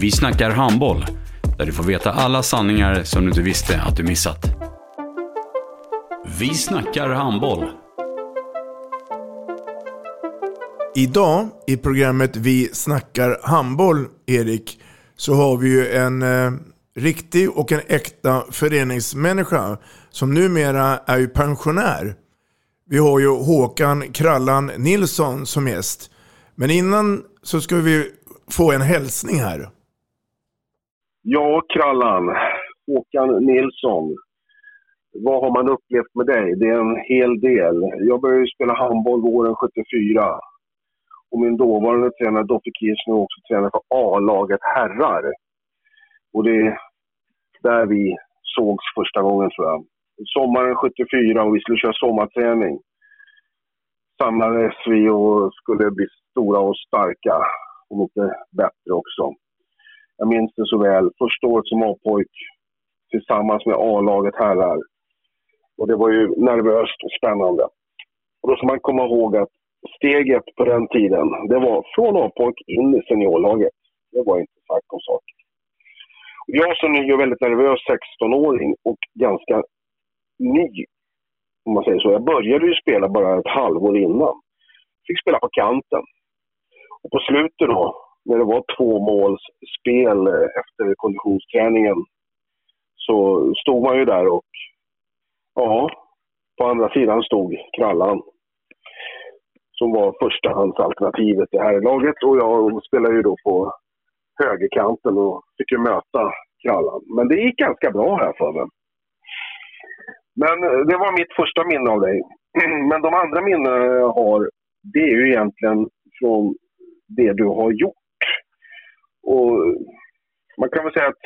Vi snackar handboll, där du får veta alla sanningar som du inte visste att du missat. Vi snackar handboll. Idag i programmet Vi snackar handboll, Erik, så har vi ju en eh, riktig och en äkta föreningsmänniska som numera är ju pensionär. Vi har ju Håkan Krallan Nilsson som gäst. Men innan så ska vi få en hälsning här. Ja, Krallan. Håkan Nilsson. Vad har man upplevt med dig? Det är en hel del. Jag började spela handboll våren 74. Och min dåvarande tränare Dotte Kirchner var också tränare för A-laget herrar. Och det är där vi sågs första gången tror jag. Sommaren 74 och vi skulle köra sommarträning. Samlades vi och skulle bli stora och starka. om inte bättre också. Jag minns det så väl. Första året som A-pojk tillsammans med A-laget herrar. Och det var ju nervöst och spännande. Och då ska man komma ihåg att steget på den tiden, det var från A-pojk in i seniorlaget. Det var inte snack om saker. Jag som ny och väldigt nervös 16-åring och ganska ny, om man säger så. Jag började ju spela bara ett halvår innan. Fick spela på kanten. Och på slutet då, när det var två måls spel eh, efter konditionsträningen, så stod man ju där och ja, på andra sidan stod Krallan som var förstahandsalternativet i herrlaget och jag spelade ju då på högerkanten och fick ju möta Krallan. Men det gick ganska bra här för mig. Men eh, det var mitt första minne av dig. Men de andra minnena jag har, det är ju egentligen från det du har gjort. Och man kan väl säga att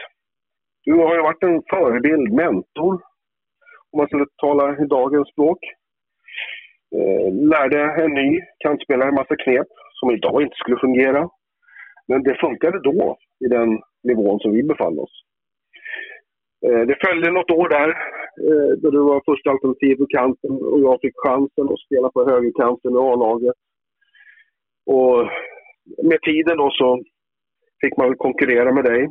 du har ju varit en förebild, mentor, om man skulle tala i dagens språk. Eh, lärde en ny kantspelare en massa knep som idag inte skulle fungera. Men det funkade då, i den nivån som vi befann oss. Eh, det följde något år där, eh, då du var första alternativ på kanten och jag fick chansen att spela på högerkanten i A-laget. Och med tiden då så fick man konkurrera med dig.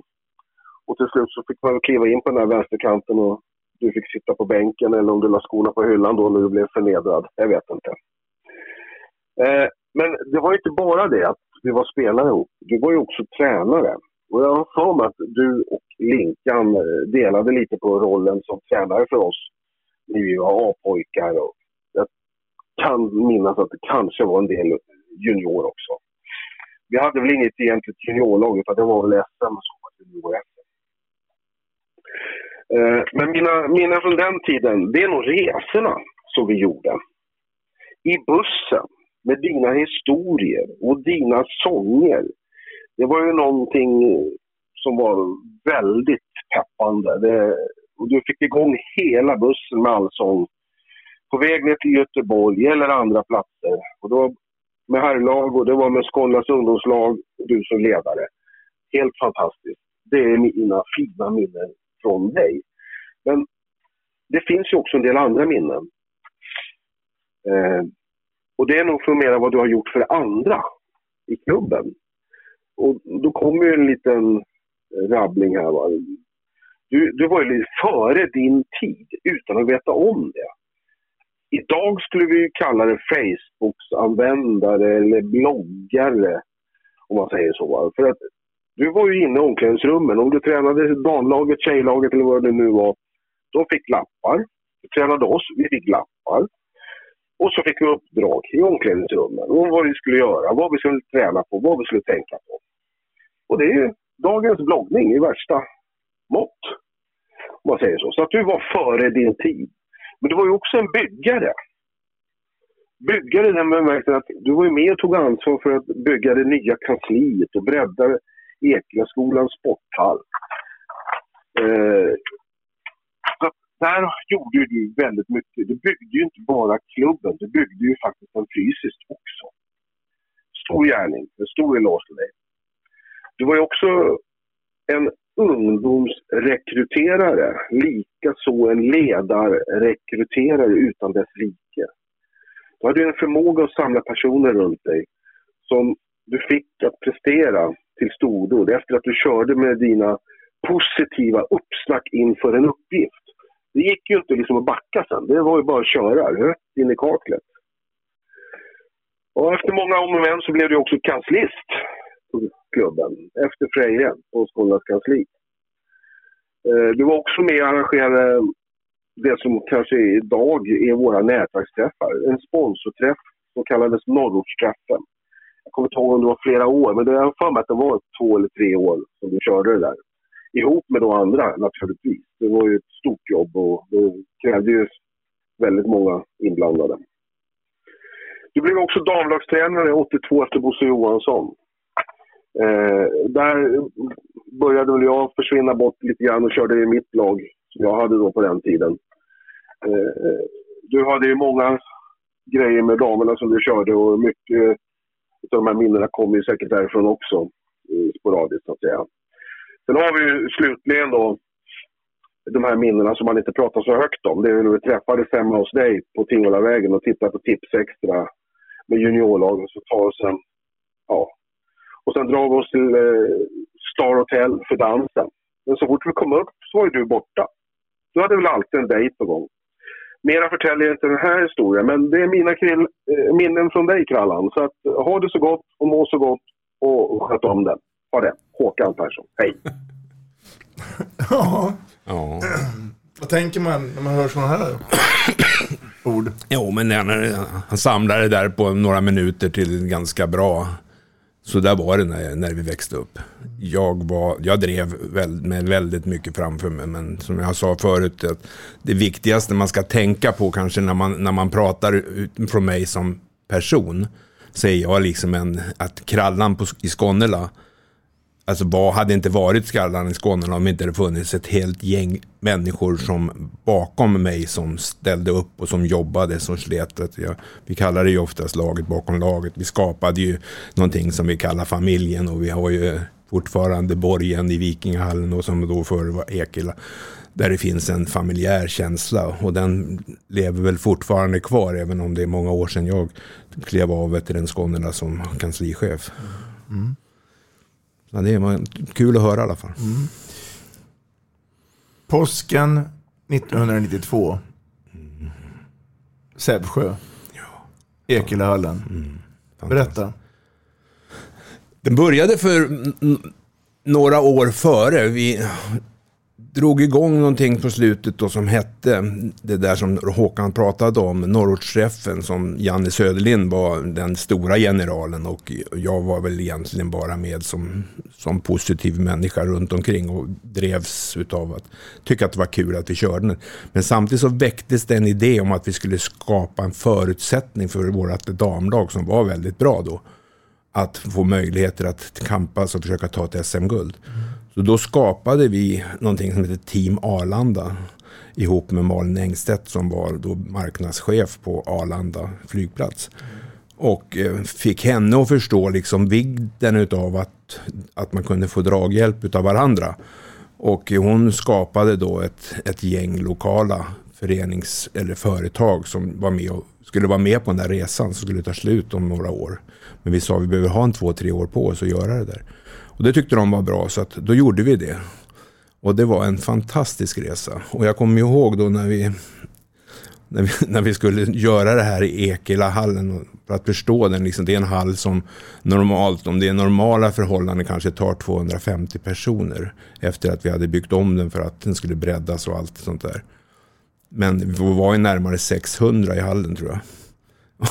Och till slut så fick man kliva in på den här vänsterkanten och du fick sitta på bänken eller om du la skorna på hyllan då när du blev förnedrad. Jag vet inte. Eh, men det var inte bara det att vi var spelare ihop. Du var ju också tränare. Och jag har för mig att du och Linkan eh, delade lite på rollen som tränare för oss när vi var A-pojkar. Jag kan minnas att det kanske var en del junior också. Vi hade väl inget egentligt juniorlag utan det var väl SM som var junior-SM. Eh, men mina minnen från den tiden, det är nog resorna som vi gjorde. I bussen, med dina historier och dina sånger. Det var ju någonting som var väldigt peppande. Det, och du fick igång hela bussen med allsång. På väg ner till Göteborg eller andra platser. Och då med herrlag och det var med Skånes ungdomslag och du som ledare. Helt fantastiskt. Det är mina fina minnen från dig. Men det finns ju också en del andra minnen. Eh, och det är nog för mera vad du har gjort för andra i klubben. Och då kommer ju en liten eh, rabbling här. Va? Du, du var ju lite före din tid utan att veta om det. Idag skulle vi kalla det Facebook-användare eller bloggare, om man säger så. För att Du var ju inne i omklädningsrummen. Om du tränade damlaget, tjejlaget eller vad det nu var. De fick lappar. Du tränade oss, vi fick lappar. Och så fick vi uppdrag i omklädningsrummen om vad vi skulle göra, vad vi skulle träna på, vad vi skulle tänka på. Och det är ju dagens bloggning i värsta mått. Om man säger så. Så att du var före din tid. Men du var ju också en byggare. Byggare i den bemärkelsen att du var ju med och tog ansvar för att bygga det nya kansliet och bredda Ekenaskolans sporthall. Eh, så där gjorde ju du väldigt mycket. Du byggde ju inte bara klubben, du byggde ju faktiskt den fysiskt också. Stor gärning, en stor eloge till dig. Du var ju också en ungdomsrekryterare, likaså en ledarrekryterare utan dess like. Du hade en förmåga att samla personer runt dig som du fick att prestera till stordåd efter att du körde med dina positiva uppsnack inför en uppgift. Det gick ju inte liksom att backa sen. Det var ju bara att köra rätt in i kaklet. Och efter många om och men så blev du också kanslist klubben. Efter Freje på skolans kansli. Eh, du var också med och arrangerade det som kanske idag är våra nätverksträffar. En sponsorträff som kallades Norrortsträffen. Jag kommer inte ihåg om det var flera år, men det har för mig att det var två eller tre år som du körde det där. Ihop med de andra naturligtvis. Det var ju ett stort jobb och det krävde ju väldigt många inblandade. Du blev också damlagstränare 82 efter Bosse Johansson. Eh, där började väl jag försvinna bort lite grann och körde i mitt lag som jag hade då på den tiden. Eh, du hade ju många grejer med damerna som du körde och mycket av de här minnena kommer ju säkert därifrån också, sporadiskt så att säga. Sen har vi ju slutligen då de här minnena som man inte pratar så högt om. Det är när vi träffades hemma hos dig på Tingvallavägen och tittade på Tips Extra med juniorlagen. Så tar oss en, ja. Och sen drar vi oss till eh, Star Hotel för dansen. Men så fort vi kom upp så var ju du borta. Du hade väl alltid en dejt på gång. Mera förtäljer inte den här historien, men det är mina krill, eh, minnen från dig Krallan. Så att, ha det så gott och må så gott och sköt om den. Ha det. Håkan Persson. Hej! ja. Ja. Vad tänker man när man hör sådana här ord? Jo, men när han samlade det där på några minuter till ganska bra. Så där var det när, när vi växte upp. Jag, var, jag drev väl, med väldigt mycket framför mig, men som jag sa förut, att det viktigaste man ska tänka på kanske när man, när man pratar från mig som person, så är jag liksom en, att krallan på, i Skånela, Alltså vad hade inte varit skallan i Skåne om inte det funnits ett helt gäng människor som bakom mig som ställde upp och som jobbade, som slet. Jag, vi kallar det ju oftast laget bakom laget. Vi skapade ju någonting som vi kallar familjen och vi har ju fortfarande borgen i Vikingahallen och som då förr var Ekela. Där det finns en familjär känsla och den lever väl fortfarande kvar även om det är många år sedan jag klev av till den Skånela som kanslichef. Mm. Ja, det var kul att höra i alla fall. Mm. Påsken 1992. Mm. Sävsjö. Ja. Ekelahallen. Mm. Berätta. Den började för några år före. Vi drog igång någonting på slutet då som hette det där som Håkan pratade om, norrortsträffen som Janne Söderlind var den stora generalen och jag var väl egentligen bara med som, som positiv människa runt omkring och drevs utav att tycka att det var kul att vi körde den. Men samtidigt så väcktes det en idé om att vi skulle skapa en förutsättning för vårt damlag som var väldigt bra då. Att få möjligheter att kampas och försöka ta ett SM-guld. Mm. Så då skapade vi någonting som heter Team Arlanda ihop med Malin Engstedt som var då marknadschef på Arlanda flygplats. Och eh, fick henne att förstå liksom vidden av att, att man kunde få draghjälp av varandra. Och hon skapade då ett, ett gäng lokala förenings eller företag som var med och skulle vara med på den där resan som skulle ta slut om några år. Men vi sa att vi behöver ha en två, tre år på oss att göra det där. Och det tyckte de var bra så att då gjorde vi det. Och det var en fantastisk resa. Och jag kommer ihåg då när vi när vi, när vi skulle göra det här i Ekelahallen. För att förstå den, liksom, det är en hall som normalt, om det är normala förhållanden, kanske tar 250 personer. Efter att vi hade byggt om den för att den skulle breddas och allt sånt där. Men vi var ju närmare 600 i hallen tror jag.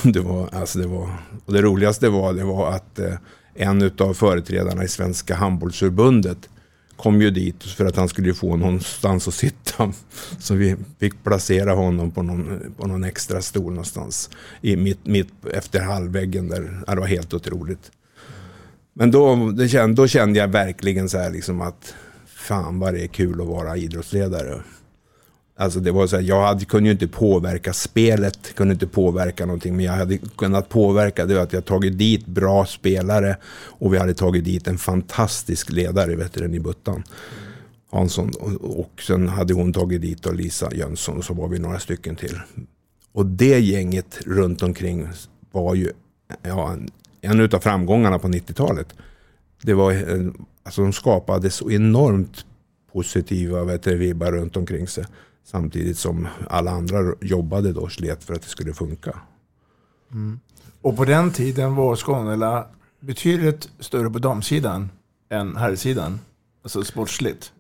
Det, var, alltså det, var, och det roligaste var, det var att eh, en av företrädarna i Svenska handbollsförbundet kom ju dit för att han skulle få någonstans att sitta. Så vi fick placera honom på någon, på någon extra stol någonstans. I mitt, mitt efter halvväggen där. Ja, det var helt otroligt. Men då, det kände, då kände jag verkligen så här liksom att fan vad det är kul att vara idrottsledare. Alltså det var så här, jag hade, kunde ju inte påverka spelet, kunde inte påverka någonting. Men jag hade kunnat påverka det att jag tagit dit bra spelare. Och vi hade tagit dit en fantastisk ledare, vet du, i Buttan. Hansson. Och, och sen hade hon tagit dit och Lisa Jönsson och så var vi några stycken till. Och det gänget runt omkring var ju ja, en, en av framgångarna på 90-talet. Det var, alltså de skapade så enormt positiva vet du, vibbar runt omkring sig. Samtidigt som alla andra jobbade då och slet för att det skulle funka. Mm. Och på den tiden var Skånela betydligt större på damsidan än herrsidan. Alltså sportsligt.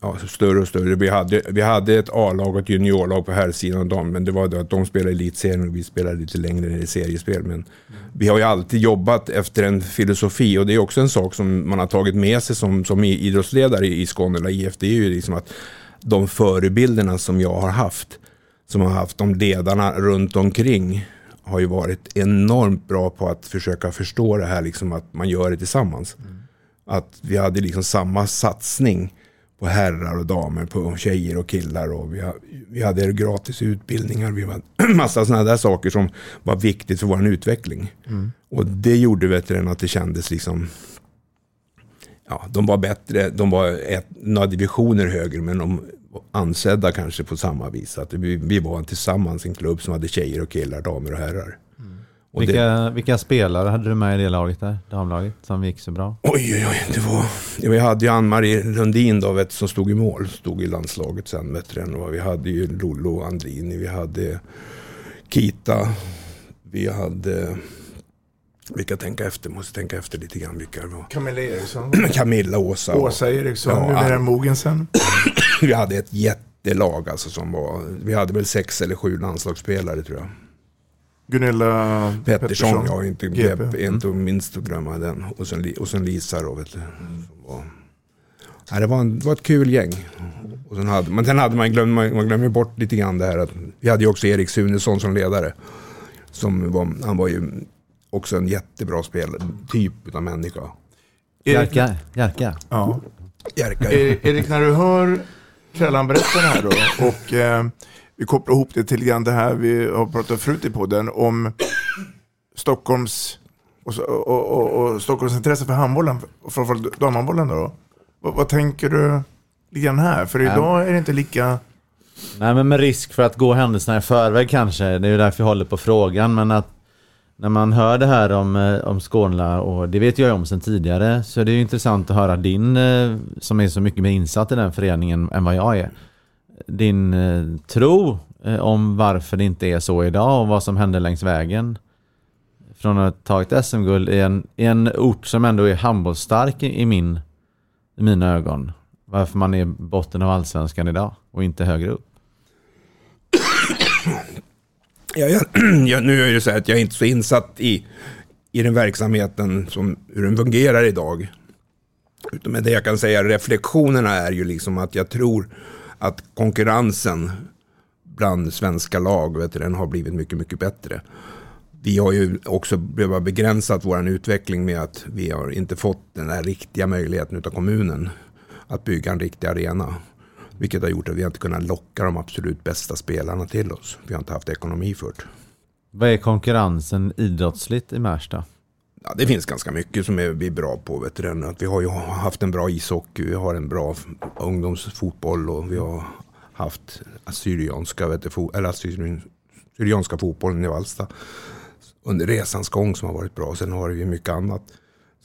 Ja, större och större. Vi hade, vi hade ett A-lag och ett juniorlag på herrsidan och dam. Men det var då att de spelade elitserien och vi spelade lite längre ner i seriespel. Men mm. vi har ju alltid jobbat efter en filosofi och det är också en sak som man har tagit med sig som, som idrottsledare i Skånela IF. Det är ju liksom att de förebilderna som jag har haft, som har haft de ledarna runt omkring, har ju varit enormt bra på att försöka förstå det här, liksom att man gör det tillsammans. Mm. Att vi hade liksom samma satsning på herrar och damer, på tjejer och killar. Och vi, vi hade gratis utbildningar, vi hade massa sådana där saker som var viktigt för vår utveckling. Mm. Och det gjorde vet att det kändes liksom ja, de var bättre, de var ett, några divisioner högre men de ansedda kanske på samma vis. Att vi, vi var tillsammans en klubb som hade tjejer och killar, damer och herrar. Mm. Och vilka, det, vilka, spelare hade du med i det laget där, damlaget, som gick så bra? Oj, oj, oj, det var... Vi hade ju Ann-Marie Lundin då, vet, som stod i mål, stod i landslaget sen. Vet du, och vi hade ju Lollo Andrini, vi hade Kita, vi hade vilka tänka efter, måste tänka efter lite grann vilka det var. Camilla Eriksson. Camilla, Åsa. Åsa Eriksson, ja, numera Mogensen. vi hade ett jättelag alltså som var, vi hade väl sex eller sju landslagsspelare tror jag. Gunilla Pettersson, Pettersson ja, inte, GP. inte mm. minst att glömma den. Och sen, och sen Lisa då, vet du. Var, ja, det, var en, det var ett kul gäng. Och sen hade, men sen hade man glömt, man, man glömmer bort lite grann det här att vi hade ju också Erik Sunesson som ledare. Som var, han var ju också en jättebra spelare, typ av människa. Jerka. Jerka. Ja. Jerka, ja. Erik, när du hör Krällan berätta det här då och eh, vi kopplar ihop det till grann det här vi har pratat förut i podden om Stockholms och, och, och, och Stockholms intresse för handbollen, framförallt damhandbollen då. Vad, vad, tänker du grann här? För idag är det inte lika... Nej men med risk för att gå händelserna i förväg kanske, det är ju därför jag håller på frågan, men att när man hör det här om, eh, om Skånla och det vet jag ju om sedan tidigare så är det ju intressant att höra din eh, som är så mycket mer insatt i den föreningen än vad jag är. Din eh, tro om varför det inte är så idag och vad som hände längs vägen. Från att ha tagit SM-guld i en, i en ort som ändå är handbollsstark i, min, i mina ögon. Varför man är botten av allsvenskan idag och inte högre upp. Jag, jag, jag, nu är det så här att jag är inte så insatt i, i den verksamheten som hur den fungerar idag. Utan med det jag kan säga, reflektionerna är ju liksom att jag tror att konkurrensen bland svenska lag vet du, den har blivit mycket, mycket bättre. Vi har ju också behövt begränsat vår utveckling med att vi har inte fått den här riktiga möjligheten av kommunen att bygga en riktig arena. Vilket har gjort att vi inte kunnat locka de absolut bästa spelarna till oss. Vi har inte haft ekonomi för det. Vad är konkurrensen idrottsligt i Märsta? Ja, det finns ganska mycket som är, vi är bra på. Vet du, att vi har ju haft en bra ishockey, vi har en bra ungdomsfotboll och vi har haft assyrianska, vet du, eller assyrianska fotbollen i Valsta under resans gång som har varit bra. Sen har vi mycket annat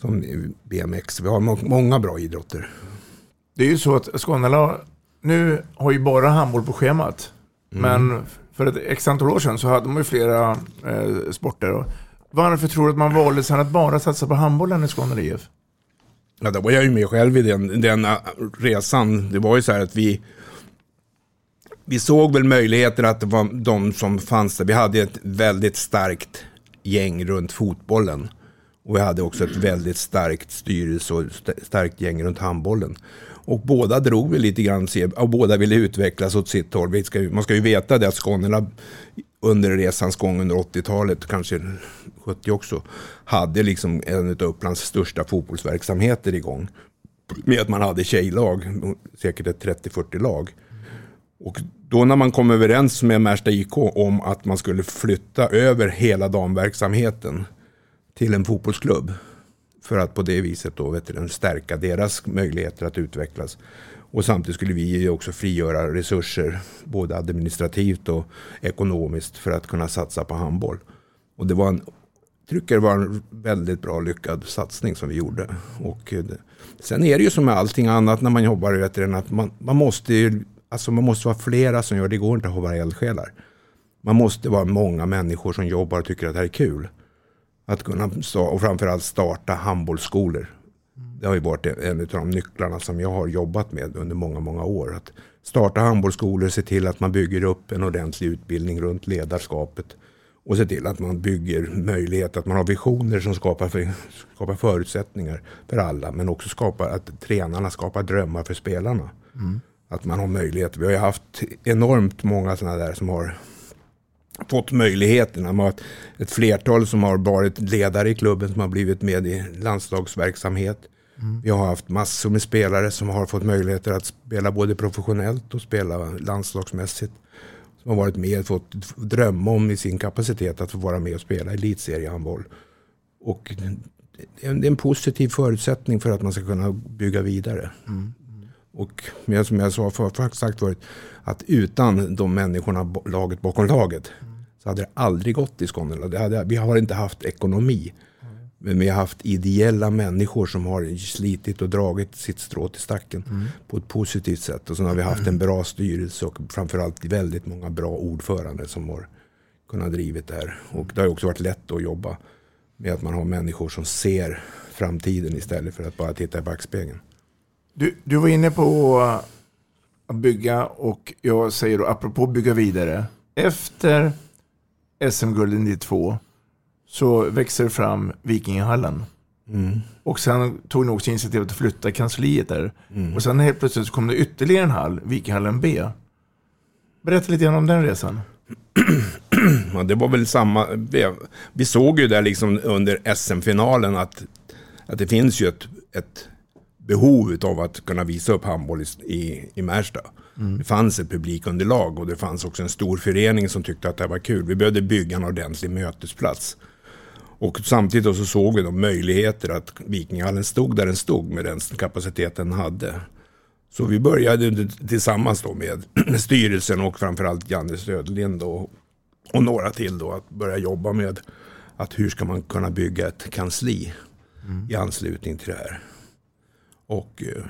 som BMX. Vi har många bra idrotter. Det är ju så att Skånela nu har ju bara handboll på schemat. Mm. Men för ett x antal år sedan så hade man ju flera eh, sporter. Varför tror du att man valde sen att bara satsa på handbollen i Skåne IF? Ja, då var jag ju med själv i den, den uh, resan. Det var ju så här att vi, vi såg väl möjligheter att det var de som fanns där. Vi hade ett väldigt starkt gäng runt fotbollen. Och vi hade också ett väldigt starkt styrelse och st starkt gäng runt handbollen. Och båda drog vi lite grann, och båda ville utvecklas åt sitt håll. Ska, man ska ju veta det att Skånerna under resans gång under 80-talet, kanske 70 också, hade liksom en av Upplands största fotbollsverksamheter igång. Med att man hade tjejlag, säkert ett 30-40 lag. Och då när man kom överens med Märsta IK om att man skulle flytta över hela damverksamheten till en fotbollsklubb. För att på det viset då, vet du, stärka deras möjligheter att utvecklas. Och samtidigt skulle vi också frigöra resurser, både administrativt och ekonomiskt, för att kunna satsa på handboll. Och det var en, Trycker var en väldigt bra lyckad satsning som vi gjorde. Och det, sen är det ju som med allting annat när man jobbar, vet du, att man, man måste Alltså man måste vara flera som gör det. Det går inte att ha bara eldsjälar. Man måste vara många människor som jobbar och tycker att det här är kul. Att kunna, och framförallt starta handbollsskolor. Det har ju varit en av de nycklarna som jag har jobbat med under många, många år. Att starta handbollsskolor, se till att man bygger upp en ordentlig utbildning runt ledarskapet. Och se till att man bygger möjlighet, att man har visioner som skapar, för, skapar förutsättningar för alla. Men också skapar att tränarna skapar drömmar för spelarna. Mm. Att man har möjlighet. Vi har ju haft enormt många sådana där som har fått möjligheterna. Ett, flertal som har varit ledare i klubben som har blivit med i landslagsverksamhet. Mm. Vi har haft massor med spelare som har fått möjligheter att spela både professionellt och spela landslagsmässigt. Som har varit med och fått drömma om i sin kapacitet att få vara med och spela elitseriehandboll. Och det är en positiv förutsättning för att man ska kunna bygga vidare. Mm. Och som jag sa för, sagt förut, att utan de människorna, laget bakom laget, så hade det aldrig gått i Skåne. Det hade, vi har inte haft ekonomi. Men vi har haft ideella människor som har slitit och dragit sitt strå till stacken mm. på ett positivt sätt. Och så har vi haft en bra styrelse och framförallt väldigt många bra ordförande som har kunnat drivit det här. Och det har också varit lätt att jobba med att man har människor som ser framtiden istället för att bara titta i backspegeln. Du, du var inne på att bygga och jag säger då apropå bygga vidare. Efter SM-guldet 92 så växer det fram Vikingahallen. Mm. Och sen tog ni också initiativet att flytta kansliet där. Mm. Och sen helt plötsligt så kom det ytterligare en hall, Vikingahallen B. Berätta lite grann om den resan. ja, det var väl samma. Vi såg ju där liksom under SM-finalen att, att det finns ju ett, ett behov av att kunna visa upp handboll i, i, Märsta. Mm. Det fanns ett publikunderlag och det fanns också en stor förening som tyckte att det var kul. Vi behövde bygga en ordentlig mötesplats. Och samtidigt så såg vi då möjligheter att Vikingahallen stod där den stod med den kapaciteten den hade. Så vi började tillsammans då med styrelsen och framförallt Janne Söderlind och, och några till då att börja jobba med att hur ska man kunna bygga ett kansli mm. i anslutning till det här. Och eh,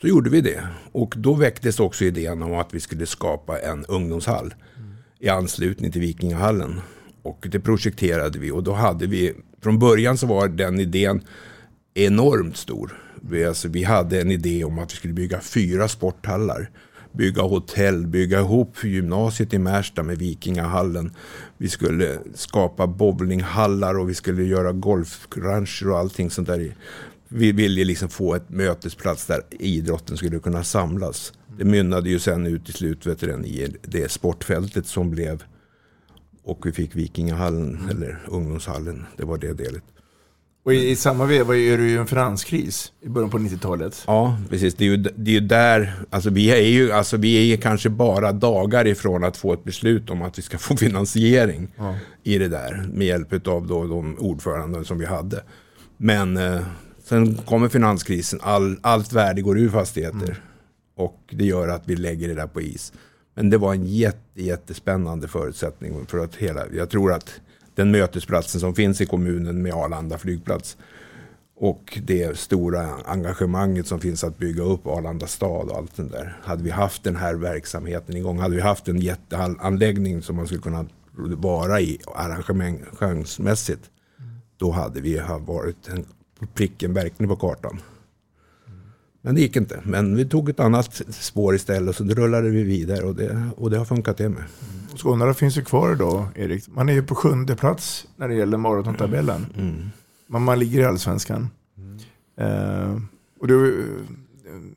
så gjorde vi det. Och då väcktes också idén om att vi skulle skapa en ungdomshall i anslutning till Vikingahallen. Och det projekterade vi och då hade vi, från början så var den idén enormt stor. Vi, alltså, vi hade en idé om att vi skulle bygga fyra sporthallar. Bygga hotell, bygga ihop gymnasiet i Märsta med Vikingahallen. Vi skulle skapa bowlinghallar och vi skulle göra golfrancher och allting sånt där vi ville liksom få ett mötesplats där idrotten skulle kunna samlas. Det mynnade ju sen ut i slut i det sportfältet som blev och vi fick Vikingahallen, eller ungdomshallen. Det var det delet. Och i, i samma veva är det ju en finanskris i början på 90-talet. Ja, precis. Det är ju, det är ju där, alltså vi är ju alltså vi är kanske bara dagar ifrån att få ett beslut om att vi ska få finansiering ja. i det där. Med hjälp av då de ordföranden som vi hade. Men eh, Sen kommer finanskrisen, all, allt värde går ur fastigheter. Mm. Och det gör att vi lägger det där på is. Men det var en jätte, jättespännande förutsättning för att hela, jag tror att den mötesplatsen som finns i kommunen med Arlanda flygplats Och det stora engagemanget som finns att bygga upp Arlanda stad och allt det där. Hade vi haft den här verksamheten igång, hade vi haft en jätteanläggning som man skulle kunna vara i arrangemangsmässigt. Då hade vi varit en pricken verkligen på kartan. Men det gick inte. Men vi tog ett annat spår istället och så rullade vi vidare och det, och det har funkat det med. Skånarna finns ju kvar idag, Erik. Man är ju på sjunde plats när det gäller maratontabellen. Mm. Men man ligger i allsvenskan. Eh, och du,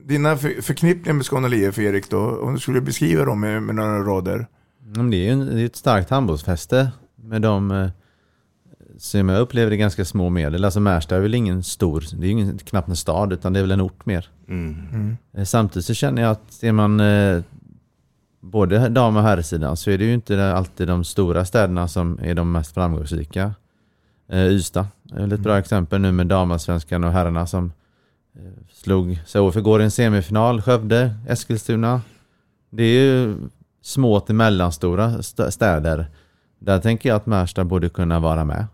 dina för, förknippningar med Skåne IF, Erik, då, om du skulle beskriva dem med, med några rader? Men det är ju en, det är ett starkt handbollsfäste med de eh, som jag upplever det ganska små medel. Alltså Märsta är väl ingen stor, det är ju ingen, knappt en stad utan det är väl en ort mer. Mm. Eh, Samtidigt så känner jag att ser man eh, både dam och herrsidan så är det ju inte alltid de stora städerna som är de mest framgångsrika. Eh, Ystad är väl ett bra exempel nu med damallsvenskan och herrarna som eh, slog sig går i en semifinal. Skövde, Eskilstuna. Det är ju små till mellanstora st- städer. Där tänker jag att Märsta borde kunna vara med.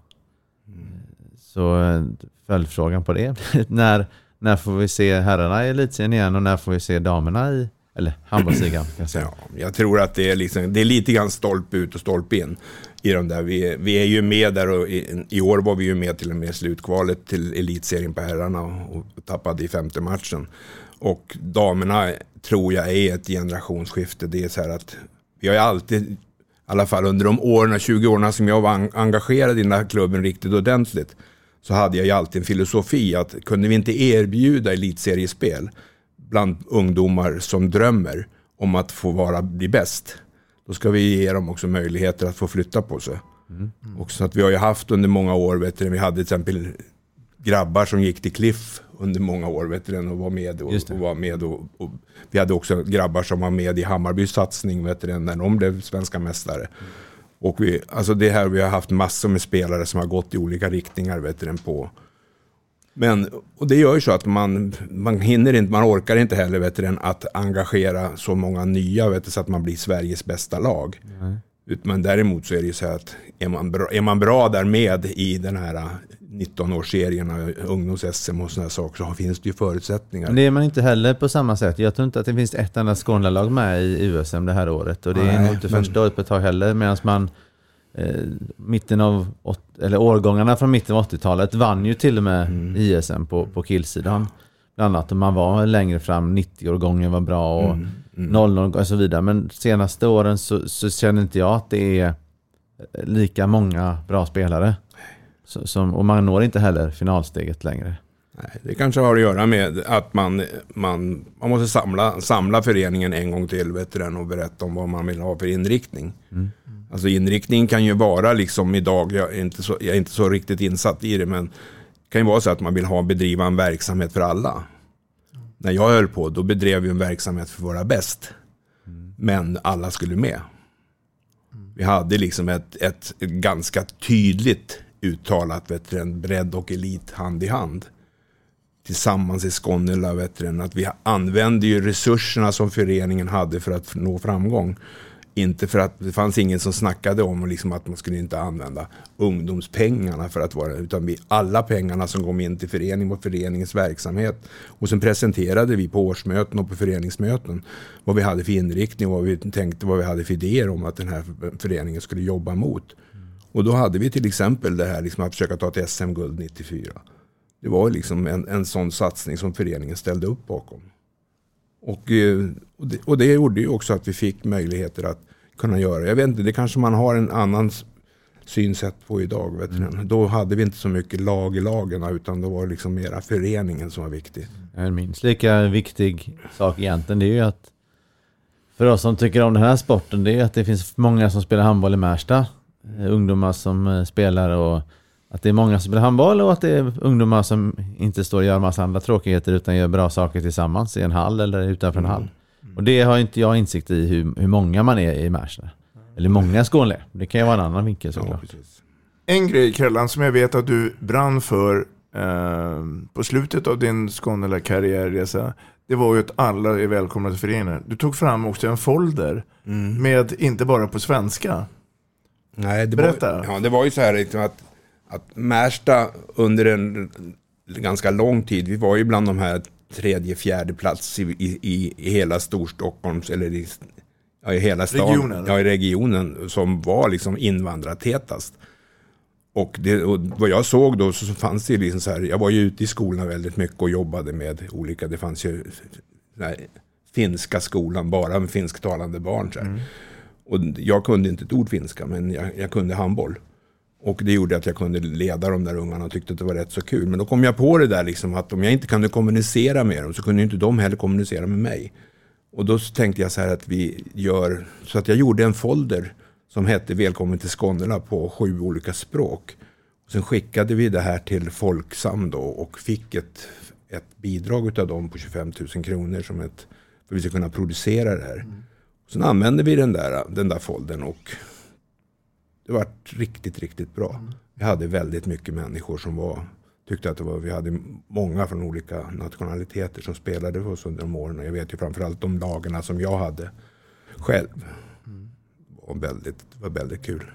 Så eh, följdfrågan på det när, när får vi se herrarna i elitserien igen och när får vi se damerna i, eller handbollsligan kan jag säga. Ja, jag tror att det är, liksom, det är lite grann stolpe ut och stolpe in. I de där. Vi, vi är ju med där och i, i år var vi ju med till och med slutkvalet till elitserien på herrarna och, och tappade i femte matchen. Och damerna tror jag är ett generationsskifte. Det är så här att vi har ju alltid, i alla fall under de åren, 20 åren som jag var engagerad i den här klubben riktigt ordentligt, så hade jag ju alltid en filosofi att kunde vi inte erbjuda elitseriespel bland ungdomar som drömmer om att få vara, bli bäst, då ska vi ge dem också möjligheter att få flytta på sig. Och så att vi har ju haft under många år, vet du, vi hade till exempel grabbar som gick till Cliff under många år vet du, och var med. Och, och var med och, och vi hade också grabbar som var med i Hammarbys satsning vet du, när de blev svenska mästare. Och vi, alltså det här, vi har haft massor med spelare som har gått i olika riktningar vet du, på. Men, och det gör ju så att man, man hinner inte, man orkar inte heller vet du, att engagera så många nya vet du, så att man blir Sveriges bästa lag. Ut- Men däremot så är det ju så att är man bra, är man bra där med i den här eh, 19-årsserien, ungdoms-SM och sådana saker så finns det ju förutsättningar. Det är man inte heller på samma sätt. Jag tror inte att det finns ett enda Skånelag med i USM det här året. Och det är Nej, nog inte men- första året på ett tag heller. Medan man eh, mitten av, eller årgångarna från mitten av 80-talet vann ju till och med Mm. ISM på, på killsidan. Bland annat. Och man var längre fram, 90-årgången var bra och Mm, 00 och så vidare. Men senaste åren så, så känner inte jag att det är lika många bra spelare. Så, som, och man når inte heller finalsteget längre. Nej, det kanske har att göra med att man, man, man måste samla, samla föreningen en gång till vet du, den, och berätta om vad man vill ha för inriktning. Alltså inriktningen kan ju vara liksom idag, jag är, inte så, jag är inte så riktigt insatt i det, men det kan ju vara så att man vill ha bedriva en verksamhet för alla. När jag höll på, då bedrev vi en verksamhet för våra bäst. Men alla skulle med. Vi hade liksom ett, ett ganska tydligt uttalat vet du, bredd och elit hand i hand. Tillsammans i Skånela, vet du, att vi använde ju resurserna som föreningen hade för att nå framgång. Inte för att det fanns ingen som snackade om liksom att man skulle inte använda ungdomspengarna för att vara utan vi, alla pengarna som kom in till föreningen och föreningens verksamhet. Och sen presenterade vi på årsmöten och på föreningsmöten vad vi hade för inriktning och vad vi tänkte vad vi hade för idéer om att den här föreningen skulle jobba mot. Och då hade vi till exempel det här liksom att försöka ta ett SM-guld 94. Det var liksom en, en sån satsning som föreningen ställde upp bakom. Och, eh, och, det, och det gjorde ju också att vi fick möjligheter att kunna göra. Jag vet inte, det kanske man har en annan synsätt på idag. Vet du. Då hade vi inte så mycket lag i lagen utan då var det liksom mera föreningen som var viktig. En minst lika viktig sak egentligen det är ju att för oss som tycker om den här sporten det är att det finns många som spelar handboll i Märsta. Eh, Ungdomar som eh, spelar och att det är många som spelar handboll och att det är ungdomar som inte står och gör massa andra tråkigheter utan gör bra saker tillsammans i en hall eller utanför en hall. Och det har inte jag insikt i hur, hur många man är i Märsta. Eller många Skåne. Det kan ju vara en annan vinkel såklart. En grej Krällan som jag vet att du brann för eh, på slutet av din Skånela karriärresa. Det var ju att alla är välkomna till föreningen. Du tog fram också en folder med inte bara på svenska. Nej, det Berätta. Var, ja, det var ju så här liksom att, att Märsta under en ganska lång tid. Vi var ju bland de här tredje, fjärde plats i, i, i hela Storstockholms, eller i, ja, i hela staden. Regionen. Ja, i regionen som var liksom invandrartätast. Och, det, och vad jag såg då så fanns det liksom så här, jag var ju ute i skolorna väldigt mycket och jobbade med olika, det fanns ju här, finska skolan bara med finsktalande barn. Så här. Och jag kunde inte ett ord finska men jag, jag kunde handboll. Och det gjorde att jag kunde leda de där ungarna och tyckte att det var rätt så kul. Men då kom jag på det där liksom att om jag inte kunde kommunicera med dem så kunde inte de heller kommunicera med mig. Och då tänkte jag så här att vi gör, så att jag gjorde en folder som hette Välkommen till Skånela på sju olika språk. Och sen skickade vi det här till Folksam då och fick ett, ett bidrag av dem på 25 000 kronor som ett, för att vi ska kunna producera det här. Mm. Sen använde vi den där, den där foldern och det var riktigt, riktigt bra. Vi hade väldigt mycket människor som var, tyckte att det var, vi hade många från olika nationaliteter som spelade för oss under de åren. Jag vet ju framförallt de lagarna som jag hade själv. Var väldigt, det var väldigt kul.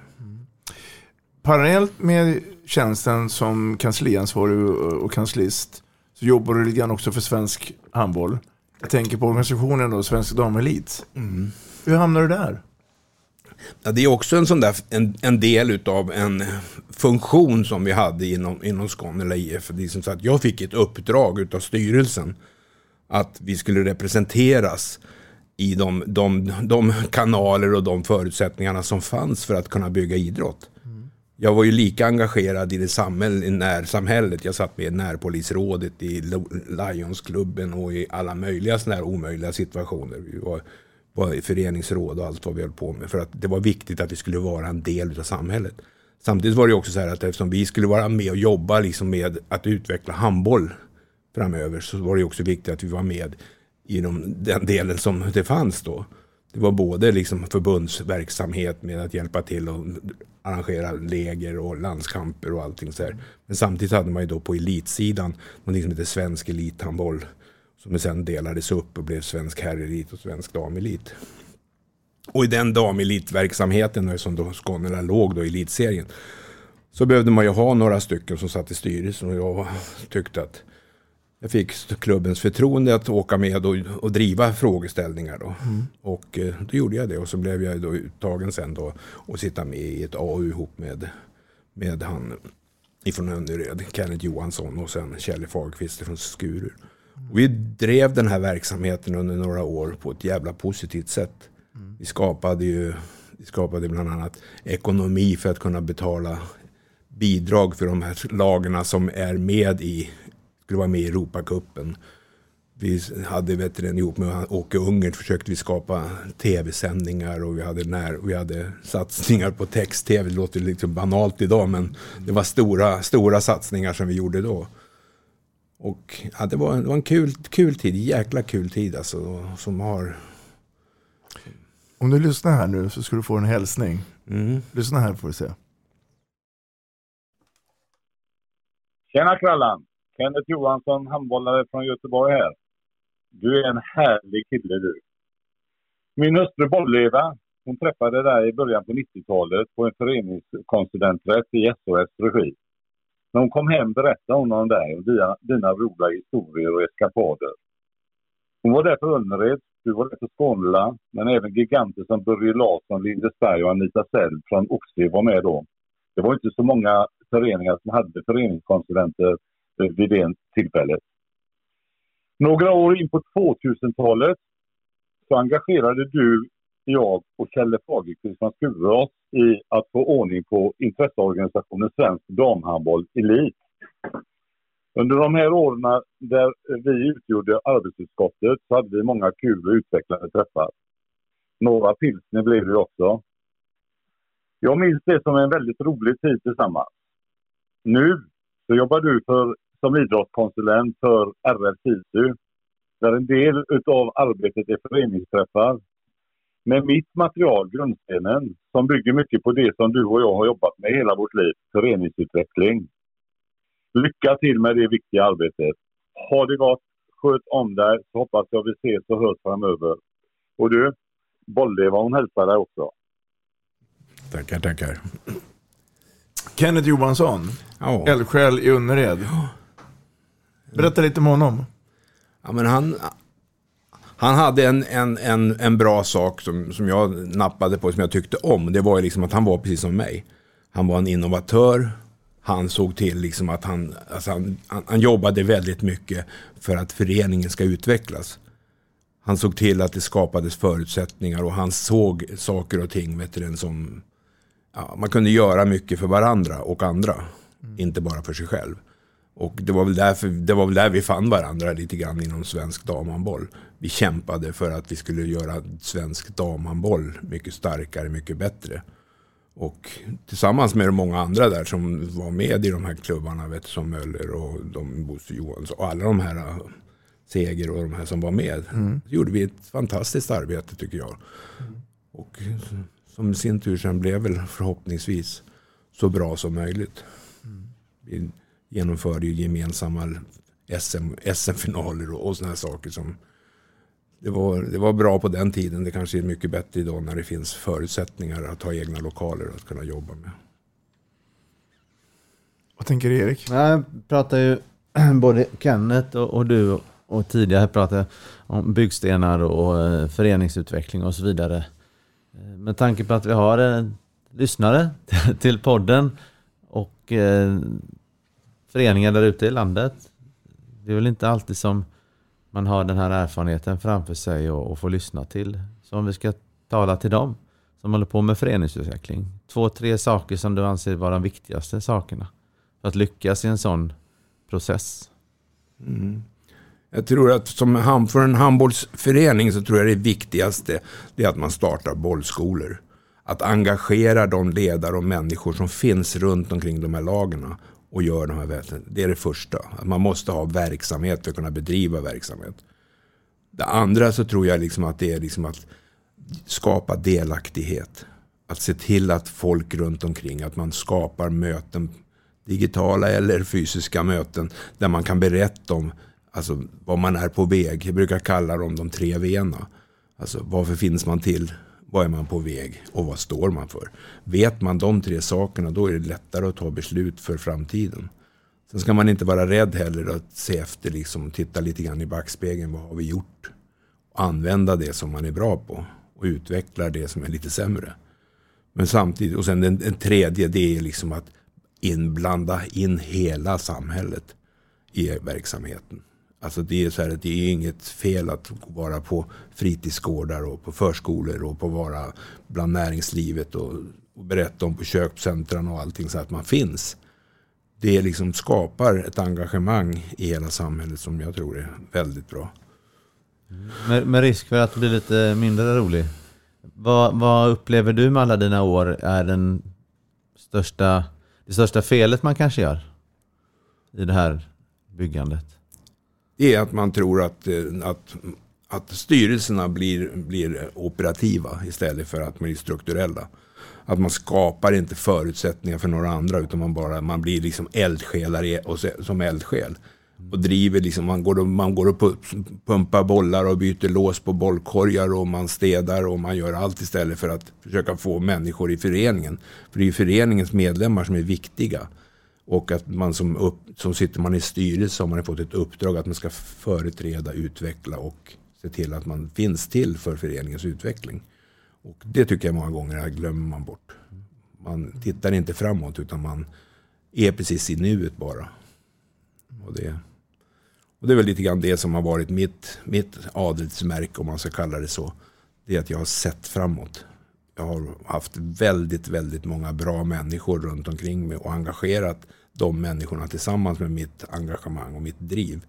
Parallellt med tjänsten som kansliansvarig och kanslist så jobbar du lite grann också för svensk handboll. Jag tänker på organisationen då, Svensk Damelit. Hur hamnade du där? Ja, det är också en, sån där, en, en del utav en funktion som vi hade inom, inom Skånela IF. Det är som så att jag fick ett uppdrag utav styrelsen att vi skulle representeras i de, de, de kanaler och de förutsättningarna som fanns för att kunna bygga idrott. Jag var ju lika engagerad i det samhäll, i närsamhället. Jag satt med i närpolisrådet, i Lionsklubben och i alla möjliga sådana här omöjliga situationer. Vi var, var i föreningsråd och allt vad vi höll på med. För att det var viktigt att vi skulle vara en del av samhället. Samtidigt var det också så här att eftersom vi skulle vara med och jobba liksom med att utveckla handboll framöver så var det också viktigt att vi var med i den delen som det fanns då. Det var både liksom förbundsverksamhet med att hjälpa till och arrangera läger och landskamper och allting så här. Men samtidigt hade man ju då på elitsidan någonting som heter svensk elithandboll. Som sen delades upp och blev svensk herrelit och svensk damelit. Och i den damelitverksamheten som då Skånela låg då i elitserien. Så behövde man ju ha några stycken som satt i styrelsen och jag tyckte att jag fick klubbens förtroende att åka med och, och driva frågeställningar. Då. Och eh, då gjorde jag det och så blev jag då uttagen sen då och sitta med i ett AU ihop med, med han ifrån Önnered, Kenneth Johansson och sen Kjell Fagerqvist från Skurur. Och vi drev den här verksamheten under några år på ett jävla positivt sätt. Vi skapade ju vi skapade bland annat ekonomi för att kunna betala bidrag för de här lagarna som är med i, skulle vara med i Europacupen. Vi hade vet du, ihop med Åke Ungert försökte vi skapa tv-sändningar och vi hade, när, vi hade satsningar på text-tv. Det låter liksom banalt idag men det var stora, stora satsningar som vi gjorde då. Och ja, det, var, det var en kul, kul tid, jäkla kul tid alltså. Som har... Om du lyssnar här nu så ska du få en hälsning. Lyssna här får du se. Tjena Krallan! Kenneth Johansson, handbollare från Göteborg här. Du är en härlig kille du. Min hustru Bolleva, hon träffade dig i början på 90-talet på en föreningskonsulenträtt i SOS regi. När hon kom hem berättade hon om dig och dina, dina roliga historier och eskapader. Hon var där för Önnered, du var där för Skånela, men även giganter som Börje Larsson, Lindesberg och Anita Sell från Oxie var med då. Det var inte så många föreningar som hade föreningskonsulenter Eh, vid det tillfället. Några år in på 2000-talet så engagerade du, jag och Kjelle Fagerqvist från Skurås i att få ordning på intresseorganisationen Svensk Damhandboll Elit. Under de här åren där vi utgjorde arbetsutskottet så hade vi många kul och utvecklande träffar. Några pilsner blev det också. Jag minns det som en väldigt rolig tid tillsammans. Nu så jobbar du för, som idrottskonsulent för RF TISU där en del utav arbetet är föreningsträffar. Med mitt material, grundstenen, som bygger mycket på det som du och jag har jobbat med hela vårt liv, föreningsutveckling. Lycka till med det viktiga arbetet. Ha det gott, sköt om dig, så hoppas jag vi ses och hörs framöver. Och du, Bolleva hon hälsar dig också. Tackar, tackar. Kenneth Johansson, Ja. eldsjäl i Önnered. Berätta lite om honom. Ja, men han, han hade en, en, en, en bra sak som, som jag nappade på, som jag tyckte om. Det var liksom att han var precis som mig. Han var en innovatör. Han såg till liksom att han, alltså han, han, han jobbade väldigt mycket för att föreningen ska utvecklas. Han såg till att det skapades förutsättningar och han såg saker och ting vet du, som ja, man kunde göra mycket för varandra och andra. Inte bara för sig själv. Och det var, väl därför, det var väl där vi fann varandra lite grann inom svensk damhandboll. Vi kämpade för att vi skulle göra svensk damhandboll mycket starkare, mycket bättre. Och tillsammans med många andra där som var med i de här klubbarna, vet, som Möller och de Bosse Johansson och alla de här äh, Seger och de här som var med. Mm. Så gjorde vi ett fantastiskt arbete tycker jag. Och som i sin tur sen blev väl förhoppningsvis så bra som möjligt. Vi genomförde ju gemensamma SM, SM-finaler och, och sådana här saker som det var, det var bra på den tiden. Det kanske är mycket bättre idag när det finns förutsättningar att ha egna lokaler att kunna jobba med. Vad tänker Erik? Jag pratar ju både Kenneth och, och du och tidigare pratade om byggstenar och eh, föreningsutveckling och så vidare. Eh, Med tanke på att vi har eh, lyssnare till podden och föreningar där ute i landet. Det är väl inte alltid som man har den här erfarenheten framför sig och, och får lyssna till. Så om vi ska tala till dem som håller på med föreningsutveckling. Två, tre saker som du anser vara de viktigaste sakerna för att lyckas i en sån process. Mm. Jag tror att som för en handbollsförening så tror jag det viktigaste det är att man startar bollskolor. Att engagera de ledare och människor som finns runt omkring de här lagen och gör de här väsen. Det är det första. Att man måste ha verksamhet för att kunna bedriva verksamhet. Det andra så tror jag liksom att det är liksom att skapa delaktighet. Att se till att folk runt omkring, att man skapar möten, digitala eller fysiska möten, där man kan berätta om alltså, vad man är på väg. Jag brukar kalla dem de tre V'na. Alltså varför finns man till? Vad är man på väg? Och vad står man för? Vet man de tre sakerna då är det lättare att ta beslut för framtiden. Sen ska man inte vara rädd heller att se efter, liksom, titta lite grann i backspegeln. Vad har vi gjort? Och använda det som man är bra på. Och utveckla det som är lite sämre. Men samtidigt, och sen den, den tredje, det är liksom att inblanda in hela samhället i verksamheten. Alltså det är så här att det är inget fel att vara på fritidsgårdar och på förskolor och på vara bland näringslivet och, och berätta om på köpcentran och allting så att man finns. Det liksom skapar ett engagemang i hela samhället som jag tror är väldigt bra. Mm. Med, med risk för att bli lite mindre rolig. Vad, vad upplever du med alla dina år är den största, det största felet man kanske gör i det här byggandet? Det är att man tror att, eh, att, att styrelserna blir, blir operativa istället för att bli strukturella. Att man skapar inte förutsättningar för några andra utan man, bara, man blir liksom eldsjälar och se- som eldsjäl. Och driver liksom, man går och, man går och pumpar bollar och byter lås på bollkorgar och man städar och man gör allt istället för att försöka få människor i föreningen. För det är ju föreningens medlemmar som är viktiga. Och att man som, upp, som sitter man i styrelse har man fått ett uppdrag att man ska företräda, utveckla och se till att man finns till för föreningens utveckling. Och det tycker jag många gånger här glömmer man bort. Man tittar inte framåt utan man är precis i nuet bara. Och det, och det är väl lite grann det som har varit mitt, mitt adelsmärke om man ska kalla det så. Det är att jag har sett framåt. Jag har haft väldigt, väldigt många bra människor runt omkring mig och engagerat de människorna tillsammans med mitt engagemang och mitt driv.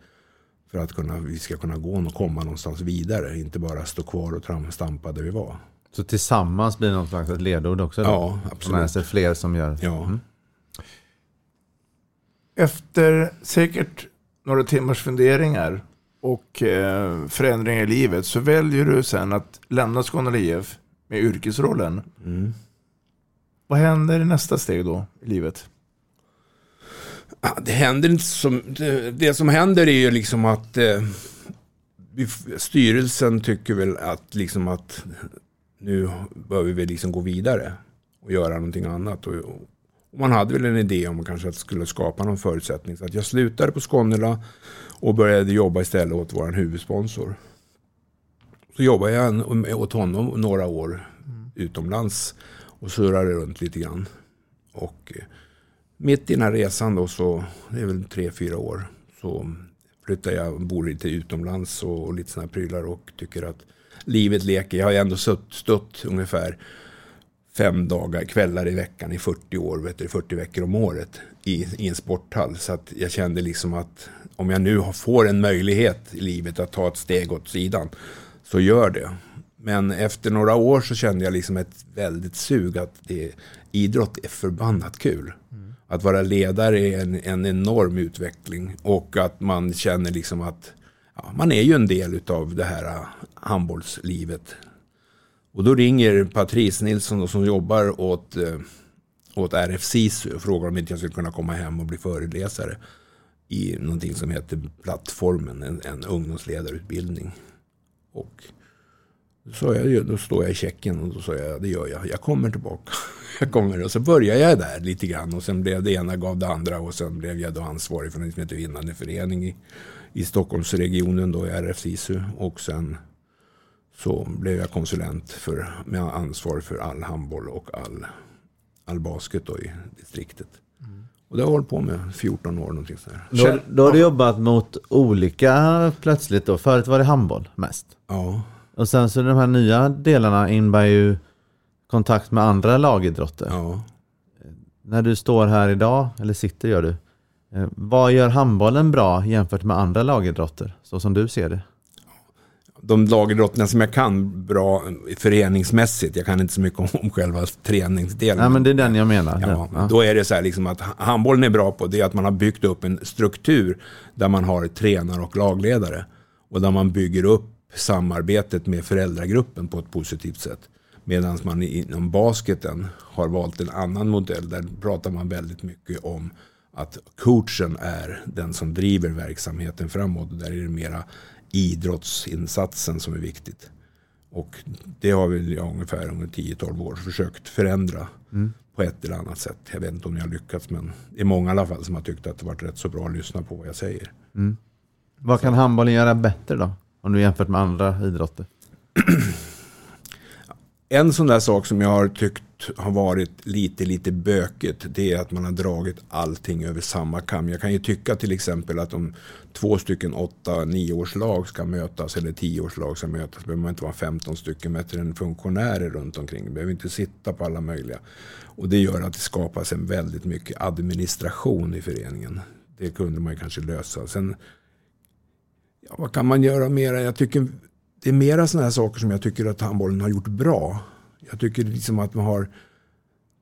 För att kunna, vi ska kunna gå och komma någonstans vidare, inte bara stå kvar och stampa där vi var. Så tillsammans blir det någon slags ledord också? Då? Ja, absolut. Med sig fler som gör. Ja. Mm. Efter säkert några timmars funderingar och eh, förändringar i livet så väljer du sen att lämna Skåne IF med yrkesrollen. Mm. Vad händer i nästa steg då i livet? Ja, Det händer inte som, det, som händer är ju liksom att eh, styrelsen tycker väl att liksom att nu behöver vi liksom gå vidare och göra någonting annat. Och, Och man hade väl en idé om kanske att skulle skapa någon förutsättning. Så att jag slutade på Skånela och började jobba istället åt vår huvudsponsor. Så jobbade jag åt honom några år utomlands och surrade runt lite grann. Och eh, mitt i den här resan då så, det är väl tre, fyra år, så flyttade jag och bor lite utomlands och, och lite sådana prylar och tycker att livet leker. Jag har ju ändå stött, stött ungefär fem dagar, kvällar i veckan i 40 år, vet du, 40 veckor om året i, i en sporthall. Så att jag kände liksom att om jag nu får en möjlighet i livet att ta ett steg åt sidan så gör det. Men efter några år så kände jag liksom ett väldigt sug att det, idrott är förbannat kul. Mm. Att vara ledare är en, en enorm utveckling och att man känner liksom att ja, man är ju en del av det här uh, handbollslivet. Och då ringer Patrice Nilsson då, som jobbar åt, uh, åt RF SISU och frågar om inte jag skulle kunna komma hem och bli föreläsare i någonting som heter Plattformen, en, en ungdomsledarutbildning. Och så jag, då står jag i checken och då sa jag, det gör jag, jag kommer tillbaka. Jag kommer och så började jag där lite grann och sen blev det ena gav det andra och sen blev jag då ansvarig för en som heter Vinnande förening i, i Stockholmsregionen då i RF SISU och sen så blev jag konsulent för, med ansvar för all handboll och all, all basket då i distriktet. Och det har jag hållit på med 14 år någonting sådär. Då, då har du jobbat mot olika plötsligt då. Förut var det handboll mest. Ja. Och sen så de här nya delarna innebär ju kontakt med andra lagidrotter. Ja. När du står här idag, eller sitter gör du. Eh, vad gör handbollen bra jämfört med andra lagidrotter? Så som du ser det. De lagidrotterna som jag kan bra föreningsmässigt. Jag kan inte så mycket om, själva träningsdelen. Nej men det är den jag menar. Ja, ja. Då är det så här liksom att handbollen är bra på det att man har byggt upp en struktur där man har tränare och lagledare. Och där man bygger upp samarbetet med föräldragruppen på ett positivt sätt. Medan man inom basketen har valt en annan modell. Där pratar man väldigt mycket om att coachen är den som driver verksamheten framåt. Där är det mera idrottsinsatsen som är viktigt. Och det har väl jag ungefär under 10-12 år försökt förändra mm. på ett eller annat sätt. Jag vet inte om jag har lyckats men det är många i alla fall som har tyckt att det varit rätt så bra att lyssna på vad jag säger. Mm. Vad kan handbollen göra bättre då? Om du jämfört med andra idrotter? en sån där sak som jag har tyckt har varit lite, lite bökigt, Det är att man har dragit allting över samma kam. Jag kan ju tycka till exempel att om två stycken åtta, nioårslag ska mötas eller tioårslag ska mötas. behöver man inte vara 15 stycken bättre än funktionärer runt omkring. Behöver inte sitta på alla möjliga. Och det gör att det skapas en väldigt mycket administration i föreningen. Det kunde man ju kanske lösa. Sen Ja, vad kan man göra mera? Jag tycker det är mera sådana här saker som jag tycker att handbollen har gjort bra. Jag tycker liksom att man har,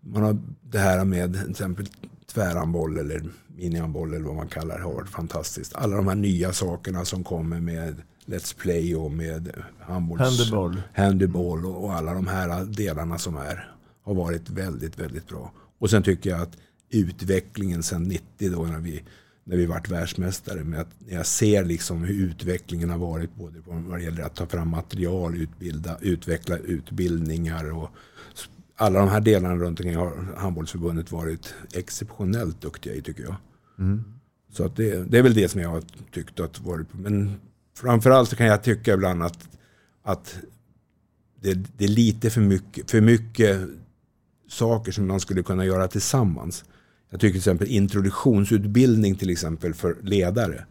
man har det här med till exempel tvärhandboll eller minihandboll eller vad man kallar det har varit fantastiskt. Alla de här nya sakerna som kommer med Let's Play och med handbolls... Handboll. Handboll och, och alla de här delarna som är har varit väldigt, väldigt bra. Och sen tycker jag att utvecklingen sedan 90 då när vi när vi vart världsmästare. Med att jag ser liksom hur utvecklingen har varit både på vad det gäller att ta fram material, utbilda, utveckla utbildningar och alla de här delarna runt omkring har handbollsförbundet varit exceptionellt duktiga i tycker jag. Mm. Så att det, det, är väl det som jag har tyckt att varit. Men framförallt så kan jag tycka ibland att, att det, det är lite för mycket, för mycket saker som man skulle kunna göra tillsammans. Jag tycker till exempel introduktionsutbildning till exempel för ledare.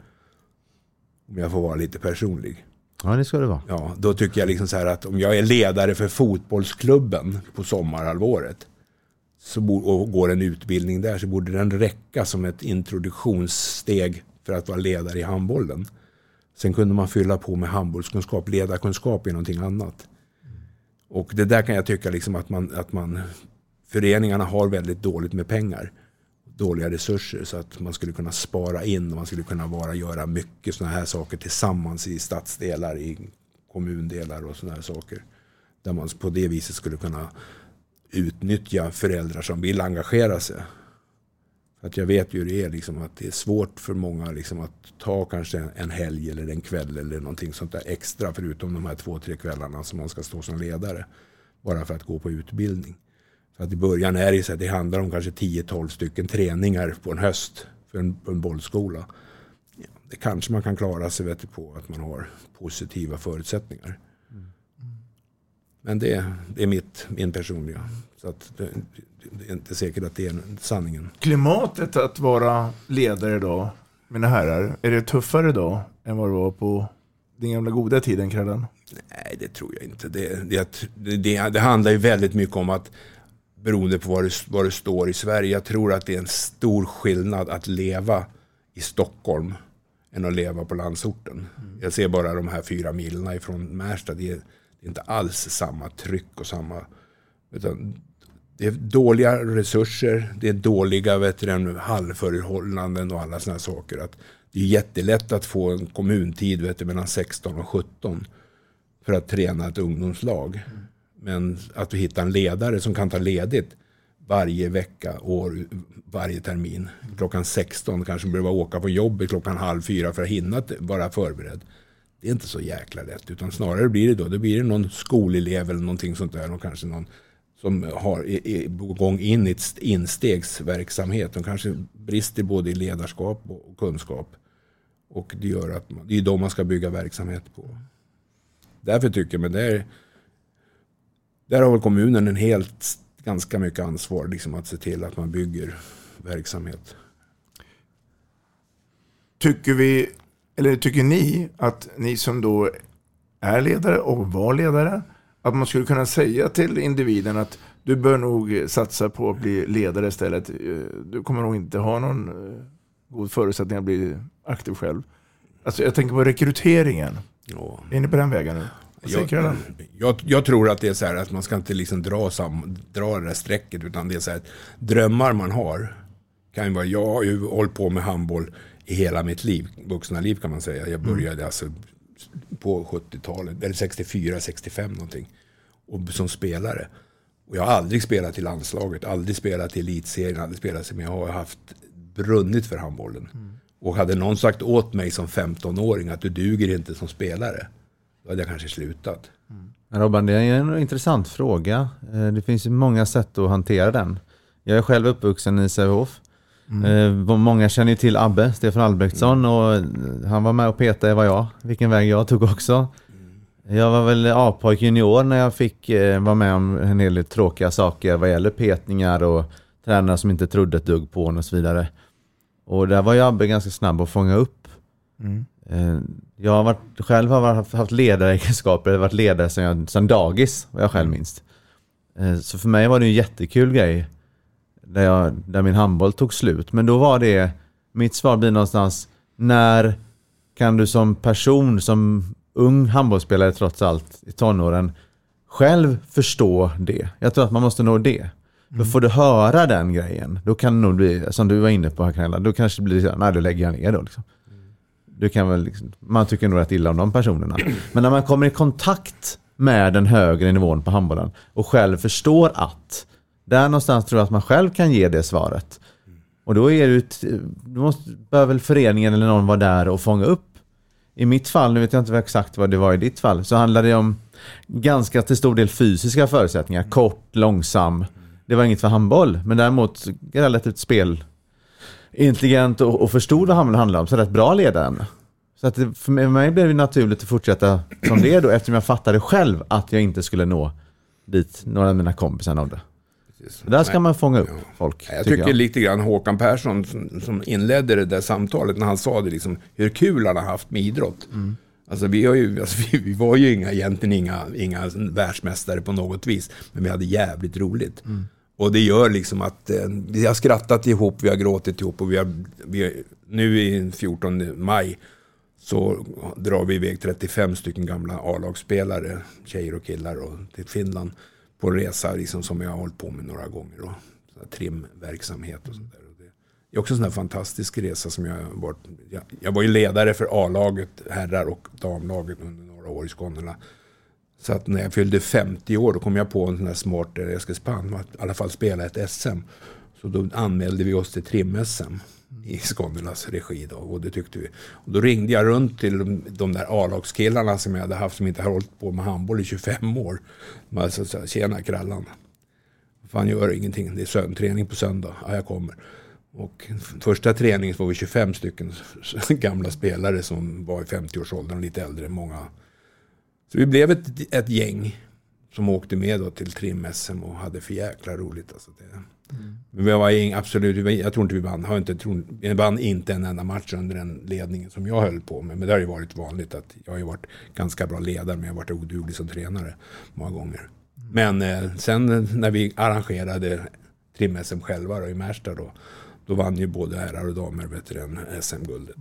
Om jag får vara lite personlig. Ja, det ska det vara. Ja, då tycker jag liksom så här att om jag är ledare för fotbollsklubben på sommarhalvåret så och går en utbildning där så borde den räcka som ett introduktionssteg för att vara ledare i handbollen. Sen kunde man fylla på med handbollskunskap. Ledarkunskap är någonting annat. Och det där kan jag tycka liksom att man, att man föreningarna har väldigt dåligt med pengar dåliga resurser så att man skulle kunna spara in och man skulle kunna vara, göra mycket sådana här saker tillsammans i stadsdelar, i kommundelar och sådana här saker. Där man på det viset skulle kunna utnyttja föräldrar som vill engagera sig. Att jag vet ju hur det är, liksom, att det är svårt för många liksom, att ta kanske en helg eller en kväll eller någonting sånt där extra förutom de här två, tre kvällarna som man ska stå som ledare. Bara för att gå på utbildning. Så att i början är det så att det handlar om kanske 10-12 stycken träningar på en höst för en, på en bollskola. Ja, det kanske man kan klara sig vet du, på att man har positiva förutsättningar. Men det, det är mitt, min personliga. Så att det, det är inte säkert att det är sanningen. Klimatet att vara ledare idag, mina herrar, är det tuffare idag än vad det var på den gamla goda tiden, Krallen? Nej, det tror jag inte. Det, det, det, det handlar ju väldigt mycket om att beroende på var det, var det står i Sverige. Jag tror att det är en stor skillnad att leva i Stockholm än att leva på landsorten. Mm. Jag ser bara de här fyra milen ifrån Märsta. Det är, inte alls samma tryck och samma... Det är dåliga resurser, det är dåliga vet du, hallförhållanden och alla sådana saker. Att det är jättelätt att få en kommuntid vet du, mellan 16 och 17 för att träna ett ungdomslag. Mm. Men att vi hittar en ledare som kan ta ledigt varje vecka, år, varje termin. Klockan 16 kanske behöver åka på jobbet klockan halv fyra för att hinna vara förberedd. Det är inte så jäkla lätt. Utan snarare blir det då, då blir det någon skolelev eller någonting sånt där. Och kanske någon som har, på gång in i ett instegsverksamhet. De kanske brister både i ledarskap och kunskap. Och det gör att man, det är de man ska bygga verksamhet på. Därför tycker jag, men där, där har väl kommunen en helt, ganska mycket ansvar liksom att se till att man bygger verksamhet. Tycker vi, eller tycker ni att ni som då är ledare och var ledare, att man skulle kunna säga till individen att du bör nog satsa på att bli ledare istället. Du kommer nog inte ha någon eh, god förutsättning att bli aktiv själv. Alltså jag tänker på rekryteringen. Ja. Är ni på den vägen nu? Jag, jag, jag, tror att det är så här att man ska inte liksom dra, sam, dra det där strecket. Utan det är så här, drömmar man har. Kan ju vara, jag har ju hållit på med handboll i hela mitt liv. Vuxna liv kan man säga. Jag började mm. alltså på 70-talet. Eller 64, 65 någonting. Och som spelare. Och jag har aldrig spelat i landslaget. Aldrig spelat i elitserien. Aldrig spelat men jag har haft brunnit för handbollen. Mm. Och hade någon sagt åt mig som 15-åring att du duger inte som spelare. Då hade jag kanske slutat. Mm. Robban, det är en intressant fråga. Eh, det finns ju många sätt att hantera den. Jag är själv uppvuxen i Sävehof. Mm. Eh, många känner ju till Abbe, Stefan Albrektsson mm. och han var med och petade vad jag, vilken väg jag tog också. Jag var väl A-pojk junior när jag fick eh, vara med om en hel del tråkiga saker vad gäller petningar och tränare som inte trodde ett dugg på en och så vidare. Och där var ju Abbe ganska snabb att fånga upp. Mm. Eh, jag har varit, själv har haft, haft ledaregenskaper, jag har varit ledare sedan, jag, sedan dagis, vad jag själv minns. Eh, så för mig var det en jättekul grej där, jag, där min handboll tog slut. Men då var det, mitt svar blir någonstans, när kan du som person, som ung handbollsspelare trots allt i tonåren, själv förstå det? Jag tror att man måste nå det. Mm. Då får du höra den grejen, då kan det nog bli, som du var inne på här Karela, då kanske det blir så nej då lägger jag ner då. Liksom. Du kan väl, liksom, man tycker nog rätt illa om de personerna. Men när man kommer i kontakt med den högre nivån på handbollen och själv förstår att där någonstans tror jag att man själv kan ge det svaret. Och då är det då måste, bör väl föreningen eller någon vara där och fånga upp. I mitt fall, nu vet jag inte exakt vad det var i ditt fall, så handlade det om ganska till stor del fysiska förutsättningar. Kort, långsam. Det var inget för handboll, men däremot relativt spel intelligent och, och förstod vad han handlade om, så rätt bra ledare. Så att det, för mig blev det naturligt att fortsätta som det då, eftersom jag fattade själv att jag inte skulle nå dit några av mina kompisar nådde. Där ska man fånga upp folk. Jag tycker, jag. lite grann Håkan Persson som, inledde det där samtalet när han sa det liksom, hur kul han har haft med idrott. Mm. Alltså, vi, ju, alltså vi, vi, var ju inga, egentligen inga, inga världsmästare på något vis. Men vi hade jävligt roligt. Mm. Och det gör liksom att eh, vi har skrattat ihop, vi har gråtit ihop och vi har, vi, nu i 14 maj så drar vi iväg 35 stycken gamla A-lagsspelare, tjejer och killar, och, till Finland på en resa liksom, som jag har hållit på med några gånger. Och, trimverksamhet och sånt där. Det är också en sån här fantastisk resa som jag har varit. Jag, jag var ju ledare för A-laget, herrar och damlaget under några år i Skåne. Så att när jag fyllde 50 år då kom jag på en sån här smart eh, Att i alla fall spela ett SM. Så då anmälde vi oss till trim-SM i Skånelas regi. Då, och det tyckte vi. Och då ringde jag runt till de, de där A-lagskillarna som jag hade haft som inte har hållit på med handboll i 25 år. Man sa, tjena Krallan. Fan gör ingenting, det är sön- träning på söndag. Ja, jag kommer. Och första träningen var vi 25 stycken gamla spelare som var i 50-årsåldern och lite äldre än många. Så vi blev ett, ett gäng som åkte med då till trim-SM och hade för jäkla roligt. Alltså det. Men vi var ing, absolut, jag tror inte vi vann. Har inte, tror, vi vann inte en enda match under den ledningen som jag höll på med. Men det har ju varit vanligt att jag har ju varit ganska bra ledare men jag har varit oduglig som tränare många gånger. Men eh, sen när vi arrangerade trim-SM själva då, i Märsta då. Då vann ju både herrar och damer SM-guldet.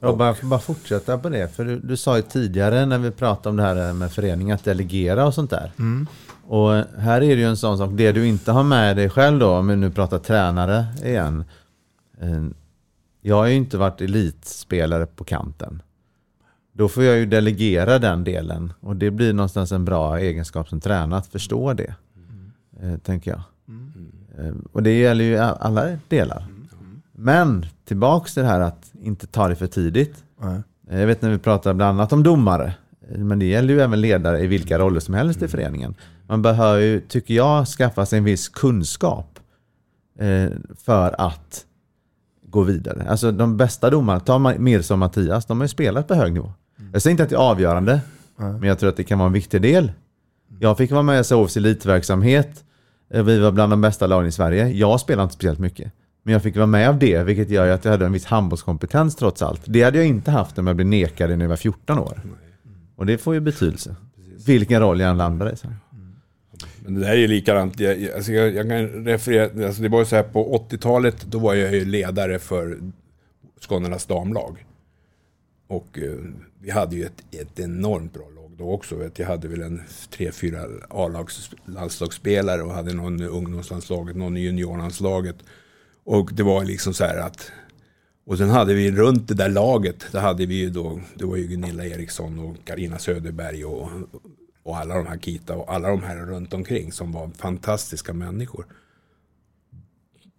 Jag bara, bara fortsätta på det. För du, du sa ju tidigare när vi pratade om det här med föreningar att delegera och sånt där. Mm. Och här är det ju en sån sak. Det du inte har med dig själv då, om vi nu pratar tränare igen. Eh, Jag har ju inte varit elitspelare på kanten. Då får jag ju delegera den delen. Och det blir någonstans en bra egenskap som tränare att förstå det. Eh, tänker jag. Eh, Och det gäller ju alla delar. Men tillbaks till det här att inte ta det för tidigt. Nej. Eh, Jag vet när vi pratar bland annat om domare. eh, Men det gäller ju även ledare i vilka roller som helst i föreningen. Man behöver ju, tycker jag, skaffa sig en viss kunskap eh, för att gå vidare. Alltså de bästa domarna, ta Mirza och Mattias, de har ju spelat på hög nivå. Jag säger inte att det är avgörande, men jag tror att det kan vara en viktig del. Jag fick vara med i SHFs elitverksamhet. Vi var bland de bästa lagen i Sverige. Jag spelade inte speciellt mycket. Men jag fick vara med av det, vilket gör att jag hade en viss handbollskompetens trots allt. Det hade jag inte haft om jag blev nekad när jag var 14 år. Och det får ju betydelse. Vilken roll jag än landar i. Så. Men det där är ju likadant. Jag, alltså jag, jag kan referera, alltså det var ju så här på 80-talet, då var jag ju ledare för Skånernas damlag. Och eh, vi hade ju ett, ett enormt bra lag då också. Vet. Jag hade väl en tre, fyra A-lags landslagsspelare och hade någon ungdomslandslaget, någon juniorlandslaget. Och det var liksom så här att och sen hade vi runt det där laget, där hade vi ju då, det var ju Gunilla Eriksson och Karina Söderberg och, och alla de här Kita och alla de här runt omkring som var fantastiska människor.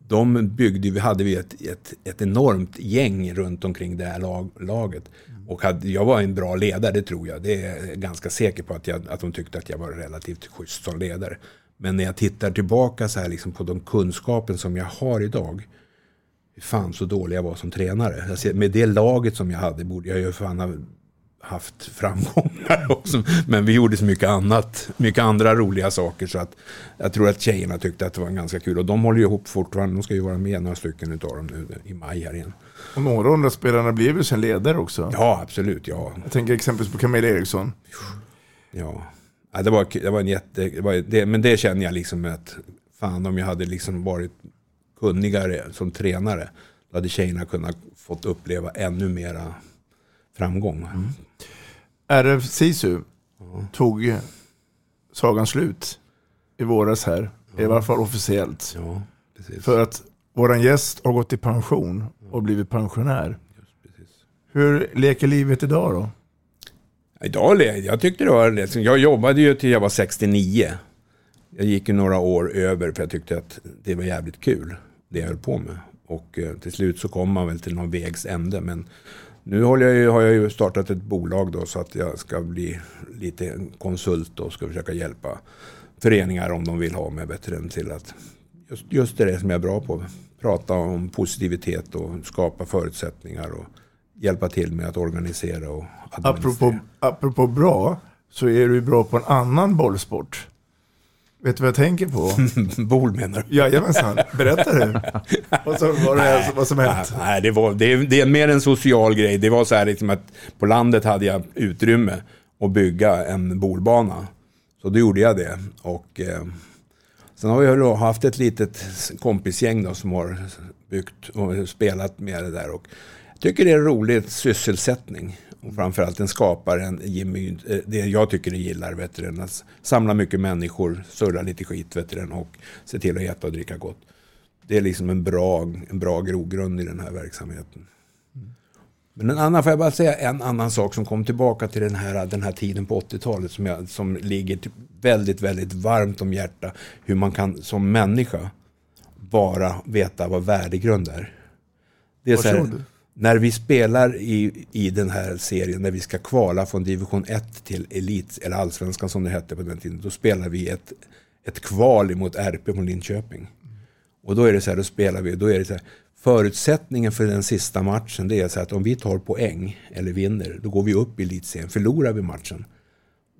De byggde, vi hade vi ett, ett, ett enormt gäng runt omkring det här lag, laget. Och hade, jag var en bra ledare, det tror jag. Det är jag ganska säker på att, jag, att de tyckte att jag var relativt schysst som ledare. Men när jag tittar tillbaka så här liksom på de kunskapen som jag har idag. Fan så dålig jag var som tränare. Alltså, med det laget som jag hade borde jag ju fan ha haft framgångar också. Men vi gjorde så mycket annat, mycket andra roliga saker så att jag tror att tjejerna tyckte att det var ganska kul. Och de håller ju ihop fortfarande, de ska ju vara med några stycken utav dem nu i maj här igen. Och några av de spelarna blev ju sen ledare också. Ja, absolut, ja. Jag tänker exempelvis på Camilla Eriksson. Ja, ja det, var, det var en jätte... Det var, det, men det känner jag liksom att fan om jag hade liksom varit kunnigare som tränare. Då hade tjejerna kunnat fått uppleva ännu mera framgång. RF SISU tog eh, sagan slut i våras här. I varje fall officiellt. Ja. För att våran gäst har gått i pension och blivit pensionär. Hur leker livet idag då? Idag, jag tyckte det var liksom, Jag jobbade ju till jag var 69. Jag gick ju några år över för jag tyckte att det var jävligt kul. Det jag höll på med. Och eh, till slut så kom man väl till någon vägs ände. Men nu håller jag ju, har jag ju startat ett bolag då så att jag ska bli lite konsult och ska försöka hjälpa föreningar om de vill ha mig bättre än till att just, just det som jag är bra på. Prata om positivitet och skapa förutsättningar och hjälpa till med att organisera och administrera. Apropå, apropå bra, så är du bra på en annan bollsport. Vet du vad jag tänker på? Bol menar du? Jajamensan, berätta du. Vad som, vad det vad som hänt. Nej, det, var, det, det är mer en social grej. Det var så här liksom att på landet hade jag utrymme att bygga en bolbana. Så då gjorde jag det. Och, eh, sen har vi då haft ett litet kompisgäng då som har byggt och spelat med det där. Och jag tycker det är en rolig sysselsättning. Och framförallt den skapar en gemyt, eh, det jag tycker det gillar, vet du, att samla mycket människor, surra lite skit vet du, och se till att äta och dricka gott. Det är liksom en bra, en bra grogrund i den här verksamheten. Men en annan, får jag bara säga en annan sak som kom tillbaka till den här, den här tiden på 80-talet som, jag, som ligger väldigt, väldigt varmt om hjärta. Hur man kan som människa bara veta vad värdegrund är. Det är så här, Varsågod när vi spelar i, i den här serien, när vi ska kvala från division 1 till elit, eller allsvenskan som det hette på den tiden, då spelar vi ett, ett kval mot RP mot Linköping. Och då är det så här, då spelar vi, då är det så här, förutsättningen för den sista matchen det är så här att om vi tar poäng eller vinner, då går vi upp i elitserien. Förlorar vi matchen,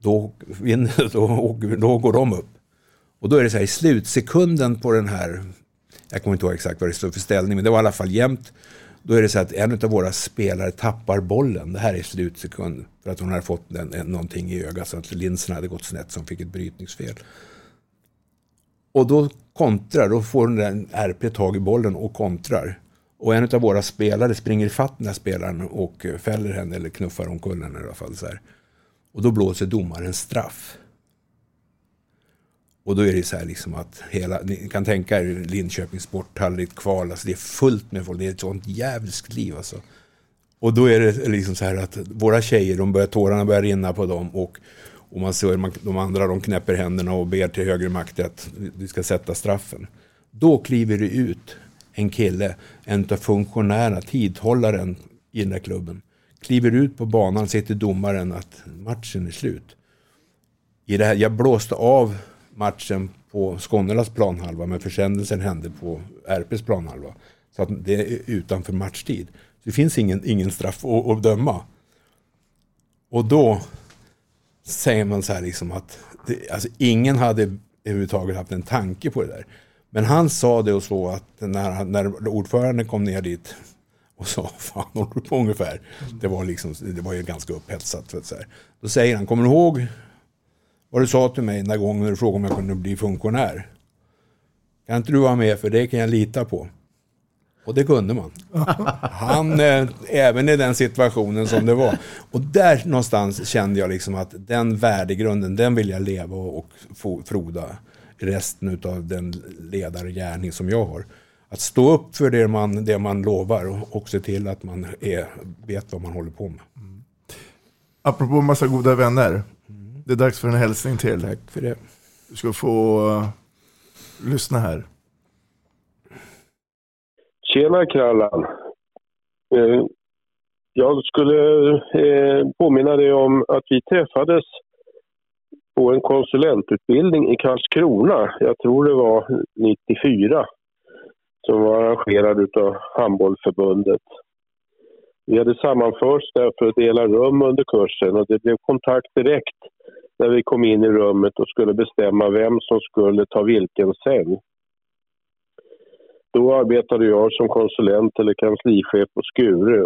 då, vinner, då, då går de upp. Och då är det så här, i slutsekunden på den här, jag kommer inte ihåg exakt vad det står för ställning, men det var i alla fall jämnt. Då är det så att en av våra spelare tappar bollen. Det här är slutsekund. För att hon hade fått en, en, någonting i ögat så att linsen hade gått snett så hon fick ett brytningsfel. Och då kontrar, då får den där RP tag i bollen och kontrar. Och en av våra spelare springer ifatt den här spelaren och fäller henne eller knuffar omkull henne i alla fall. Så här. Och då blåser domaren straff. Och då är det så här liksom att hela, ni kan tänka er Linköpings sporthall, det är ett kval, alltså det är fullt med folk, det är ett sånt jävligt liv alltså. Och då är det liksom så här att våra tjejer, de börjar, tårarna börjar rinna på dem och, och man ser man, de andra, de knäpper händerna och ber till högre makt att vi ska sätta straffen. Då kliver det ut en kille, en av funktionärerna, tidhållaren i den där klubben. Kliver ut på banan, säger till domaren att matchen är slut. I det här, jag blåste av matchen på Skånelas planhalva men försändelsen hände på RPs planhalva. Så att det är utanför matchtid. Så det finns ingen, ingen straff att, att döma. Och då säger man så här liksom att det, alltså ingen hade överhuvudtaget haft en tanke på det där. Men han sa det och så att när, när ordföranden kom ner dit och sa fan håller du på ungefär. Det var, liksom, det var ju ganska upphetsat. Så här. Då säger han, kommer du ihåg vad du sa till mig den där gången du frågade om jag kunde bli funktionär? Kan inte du vara med för det kan jag lita på. Och det kunde man. Han, eh, även i den situationen som det var. Och där någonstans kände jag liksom att den värdegrunden, den vill jag leva och, froda resten av den ledargärning som jag har. Att stå upp för det man, det man lovar och, och se till att man är, vet vad man håller på med. Apropå massa goda vänner. Det är dags för en hälsning till. Tack för det. Du ska få uh, lyssna här. Tjena Krallan. Eh, Jag skulle eh, påminna dig om att vi träffades på en konsulentutbildning i Karlskrona. Jag tror det var 94. Som var arrangerad av Handbollförbundet. Vi hade sammanförts där för att dela rum under kursen och det blev kontakt direkt när vi kom in i rummet och skulle bestämma vem som skulle ta vilken säng. Då arbetade jag som konsulent eller kanslichef på Skuru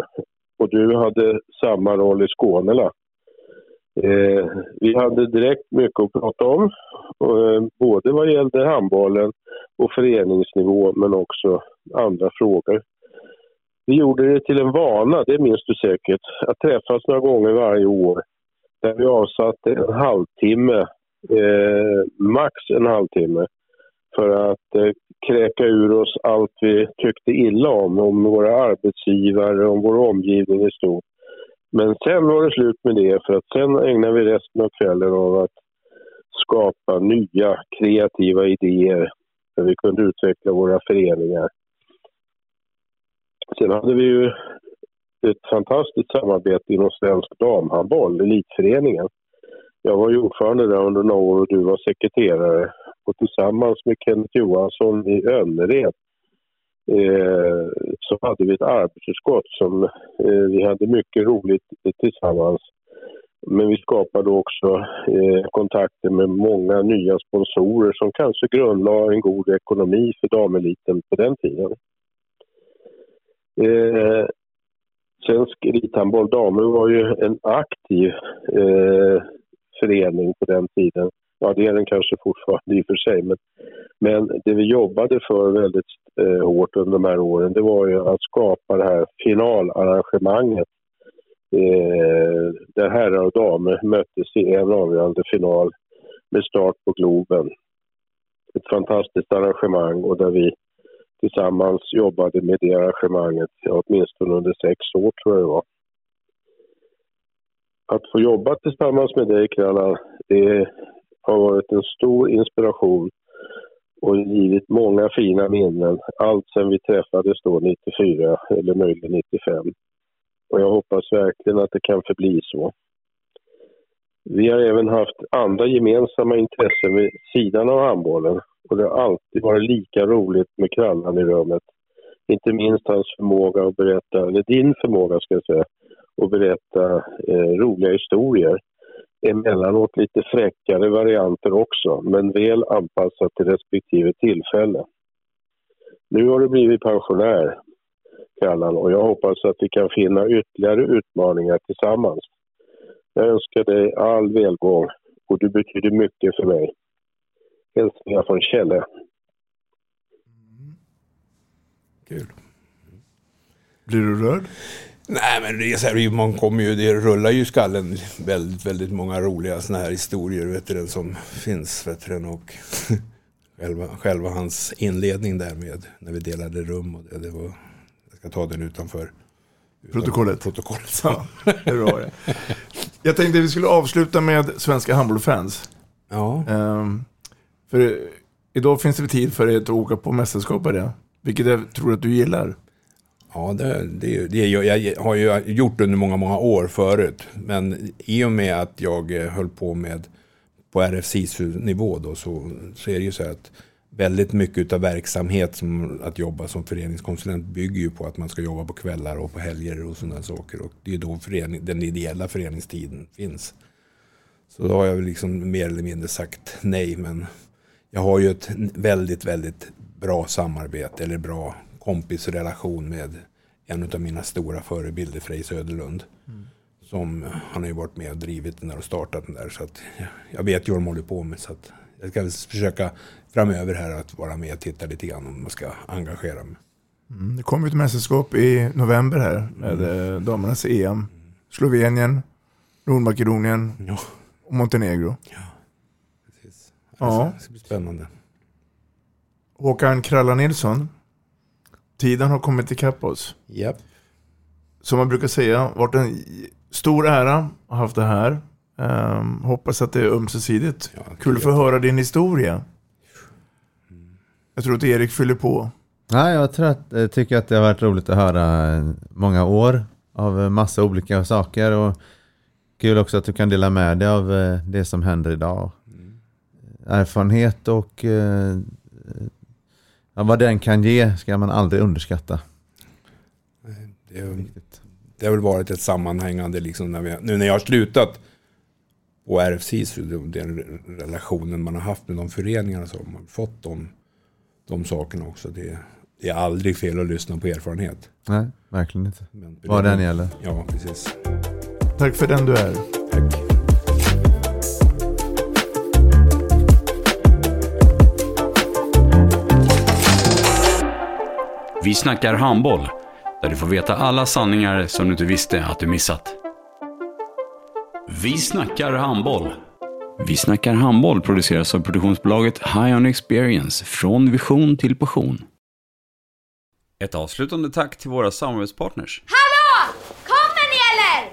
och du hade samma roll i Skånela. Eh, vi hade direkt mycket att prata om, eh, både vad gällde handbollen och föreningsnivå men också andra frågor. Vi gjorde det till en vana, det minns du säkert, att träffas några gånger varje år där vi avsatte en halvtimme, eh, max en halvtimme, för att eh, kräka ur oss allt vi tyckte illa om, om våra arbetsgivare, om vår omgivning i stort. Men sen var det slut med det, för att sen ägnade vi resten av kvällen av att skapa nya kreativa idéer där vi kunde utveckla våra föreningar. Sen hade vi ju ett fantastiskt samarbete inom svensk damhandboll, elitföreningen. Jag var ju ordförande där under några år och du var sekreterare. Och tillsammans med Kenneth Johansson i Önnered eh, så hade vi ett arbetsutskott som eh, vi hade mycket roligt tillsammans. Men vi skapade också eh, kontakter med många nya sponsorer som kanske grundlade en god ekonomi för dameliten på den tiden. Eh, Svensk elithandboll damer var ju en aktiv eh, förening på den tiden. Ja, det är den kanske fortfarande i och för sig. Men, men det vi jobbade för väldigt eh, hårt under de här åren det var ju att skapa det här finalarrangemanget. Eh, där herrar och damer möttes i en avgörande final med start på Globen. Ett fantastiskt arrangemang och där vi tillsammans jobbade med det arrangemanget ja, åtminstone under sex år tror jag det var. Att få jobba tillsammans med dig Krallan, det har varit en stor inspiration och givit många fina minnen. Allt sedan vi träffades då 94 eller möjligen 95. Och jag hoppas verkligen att det kan förbli så. Vi har även haft andra gemensamma intressen vid sidan av handbollen och det har alltid varit lika roligt med Krallan i rummet. Inte minst hans förmåga att berätta, eller din förmåga ska jag säga, att berätta eh, roliga historier. Emellanåt lite fräckare varianter också, men väl anpassat till respektive tillfälle. Nu har du blivit pensionär, Krallan, och jag hoppas att vi kan finna ytterligare utmaningar tillsammans. Jag önskar dig all välgång och du betyder mycket för mig. Hälsningar från Kjelle. Kul. Blir du rörd? Nej, men det är så här, man kommer ju, det rullar ju skallen väldigt, väldigt många roliga såna här historier vet du, som finns. Vet du, och själva, själva hans inledning där med när vi delade rum. Och det, det var, jag ska ta den utanför. Protokollet. Protokollet. Ja, det bra det. Jag tänkte att vi skulle avsluta med svenska handbollfans. Ja. Ehm, för idag finns det tid för dig att åka på mästerskap och det. Vilket jag tror att du gillar. Ja, det, det, det, jag har ju gjort under många, många år förut. Men i och med att jag eh, höll på med på RFC-nivå då så, så är det ju så att väldigt mycket av verksamhet som att jobba som föreningskonsulent bygger ju på att man ska jobba på kvällar och på helger och sådana saker. Och det är då förening, den ideella föreningstiden finns. Så då har jag liksom mer eller mindre sagt nej. Men jag har ju ett väldigt, väldigt bra samarbete eller bra kompisrelation med en av mina stora förebilder, Frej Söderlund. Mm. Som han har ju varit med och drivit den där och startat den där. Så att jag vet ju vad de håller på med. Så att jag ska försöka framöver här att vara med och titta lite grann om man ska engagera mig. Mm, det kommer ett mästerskap i november här med mm. damernas EM. Slovenien, Nordmakedonien ja. och Montenegro. Ja. Ja. Det ska bli spännande. Håkan Kralla Nilsson. Tiden har kommit ikapp oss. Yep. Som man brukar säga, varit en stor ära att ha haft det här. Um, hoppas att det är ömsesidigt. Ja, Kul att få höra din historia. Jag tror att Erik fyller på. Nej, jag, tror att, jag tycker att det har varit roligt att höra många år av massa olika saker. Och kul också att du kan dela med dig av eh, det som händer idag. Erfarenhet och eh, vad den kan ge ska man aldrig underskatta. Det, är, det har väl varit ett sammanhängande, liksom när vi, nu när jag har slutat på RFC, den relationen man har haft med de föreningarna som har fått de, de sakerna också. Det, det är aldrig fel att lyssna på erfarenhet. Nej, verkligen inte. Vad den gäller. Ja, precis. Tack för den du är. Tack. Vi snackar handboll, där du får veta alla sanningar som du inte visste att du missat. Vi snackar handboll. Vi snackar handboll produceras av produktionsbolaget High On Experience, från vision till passion. Ett avslutande tack till våra samarbetspartners. Hallå! Kommer ni eller?